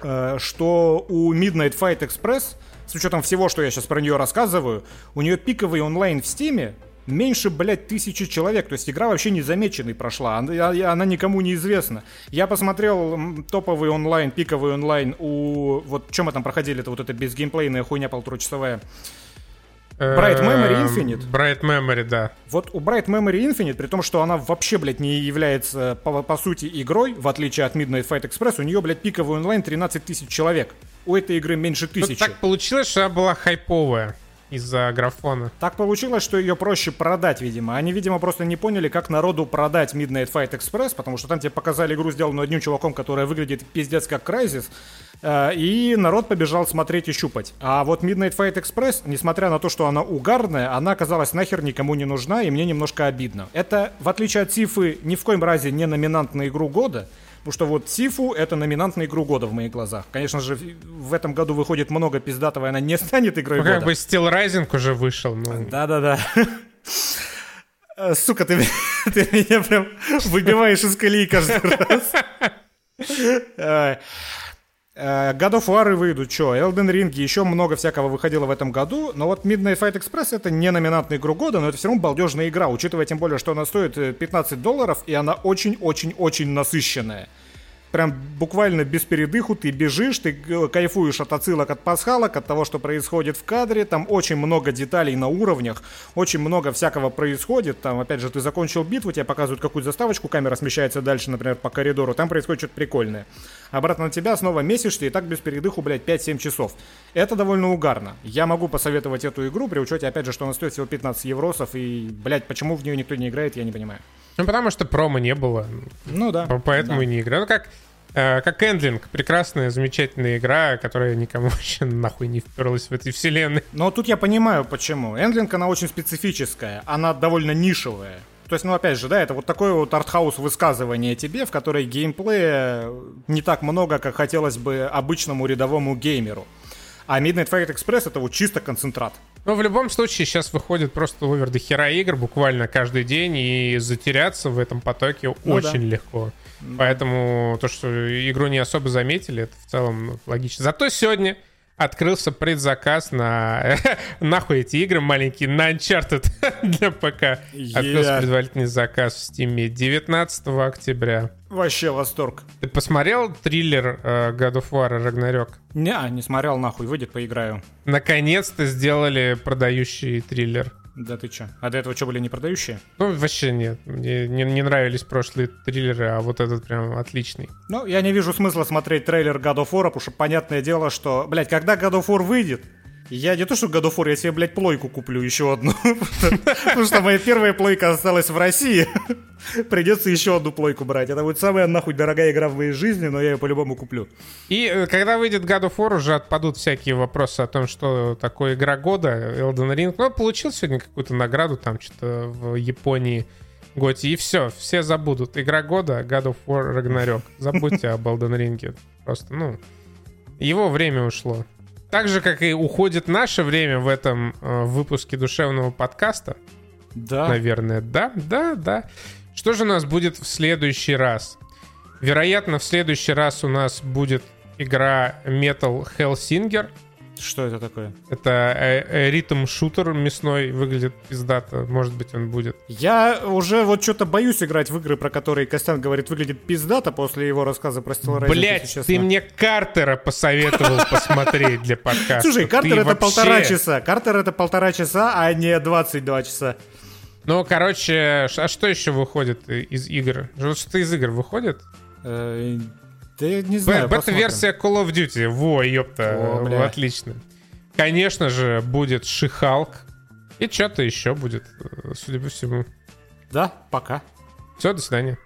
э, что у Midnight Fight Express, с учетом всего, что я сейчас про нее рассказываю, у нее пиковый онлайн в Стиме меньше, блядь, тысячи человек. То есть игра вообще незамеченной прошла. Она, она никому не известна. Я посмотрел топовый онлайн, пиковый онлайн у... Вот чем мы там проходили? Это вот эта безгеймплейная хуйня полуторачасовая. Bright Memory Infinite? Bright Memory, да. Вот у Bright Memory Infinite, при том, что она вообще, блядь, не является по, по сути игрой, в отличие от Midnight Fight Express, у нее, блядь, пиковый онлайн 13 тысяч человек. У этой игры меньше тысячи. так получилось, что она была хайповая из-за графона. Так получилось, что ее проще продать, видимо. Они, видимо, просто не поняли, как народу продать Midnight Fight Express, потому что там тебе показали игру, сделанную одним чуваком, которая выглядит пиздец как Crysis, э, и народ побежал смотреть и щупать. А вот Midnight Fight Express, несмотря на то, что она угарная, она оказалась нахер никому не нужна, и мне немножко обидно. Это, в отличие от Сифы, ни в коем разе не номинант на игру года, Потому что вот Сифу — это номинант на игру года в моих глазах. Конечно же, в этом году выходит много пиздатого, и она не станет игрой ну, года. Как бы Steel Rising уже вышел. Ну... Да-да-да. Сука, ты, [laughs] ты меня прям выбиваешь из колеи каждый раз. [laughs] Э, God of War выйдут, что, Elden Ring, еще много всякого выходило в этом году, но вот Midnight Fight Express это не номинантная игру года, но это все равно балдежная игра, учитывая тем более, что она стоит 15 э, долларов, и она очень-очень-очень насыщенная прям буквально без передыху ты бежишь, ты кайфуешь от отсылок, от пасхалок, от того, что происходит в кадре. Там очень много деталей на уровнях, очень много всякого происходит. Там, опять же, ты закончил битву, тебе показывают какую-то заставочку, камера смещается дальше, например, по коридору, там происходит что-то прикольное. Обратно на тебя снова месишься, и так без передыху, блядь, 5-7 часов. Это довольно угарно. Я могу посоветовать эту игру, при учете, опять же, что она стоит всего 15 евросов, и, блядь, почему в нее никто не играет, я не понимаю. Ну, потому что промо не было. Ну да. Поэтому да. и не играю. Ну, как, как Эндлинг. Прекрасная, замечательная игра, которая никому [laughs] вообще нахуй не вперлась в этой вселенной. Но тут я понимаю, почему. Эндлинг, она очень специфическая. Она довольно нишевая. То есть, ну, опять же, да, это вот такое вот артхаус высказывание тебе, в которой геймплея не так много, как хотелось бы обычному рядовому геймеру. А Midnight Fight Express это вот чисто концентрат. Ну, в любом случае, сейчас выходит просто овер до хера игр буквально каждый день, и затеряться в этом потоке ну, очень да. легко. Поэтому то, что игру не особо заметили, это в целом логично. Зато сегодня открылся предзаказ на [laughs] нахуй эти игры маленькие на Uncharted [laughs] для ПК. Yeah. Открылся предварительный заказ в Steam 19 октября. Вообще восторг. Ты посмотрел триллер uh, God of War Ragnarok? Не, не смотрел, нахуй, выйдет, поиграю. Наконец-то сделали продающий триллер. Да ты чё? А до этого что, были не продающие? Ну, вообще нет. Мне не, не нравились прошлые триллеры, а вот этот прям отличный. Ну, я не вижу смысла смотреть трейлер God of War, потому что понятное дело, что, блядь, когда God of War выйдет, я не то, что God of War, я себе, блядь, плойку куплю еще одну. [laughs] Потому что моя первая плойка осталась в России. Придется еще одну плойку брать. Это будет самая нахуй дорогая игра в моей жизни, но я ее по-любому куплю. И э, когда выйдет God of War, уже отпадут всякие вопросы о том, что такое игра года, Elden Ring. Ну, получил сегодня какую-то награду там что-то в Японии. Готи, и все, все забудут. Игра года, God of War, Ragnarok. Забудьте об Elden Ring. Просто, ну, его время ушло. Так же, как и уходит наше время в этом э, выпуске душевного подкаста. Да. Наверное, да, да, да. Что же у нас будет в следующий раз? Вероятно, в следующий раз у нас будет игра Metal Hellsinger. Что это такое? Это э, э, ритм-шутер мясной, выглядит пиздато. Может быть, он будет. Я уже вот что-то боюсь играть в игры, про которые Костян говорит, выглядит пиздато после его рассказа про Steel Rising. Блять, ты мне Картера посоветовал [laughs] посмотреть для подкаста. Слушай, Картер это полтора часа. Картер это полтора часа, а не 22 часа. Ну, короче, а что еще выходит из игр? Что-то из игр выходит? Да я не знаю. Бета-версия Call of Duty. Во, ёпта. О, Отлично. Конечно же, будет Шихалк. И что-то еще будет, э, судя по всему. Да, пока. Все, до свидания.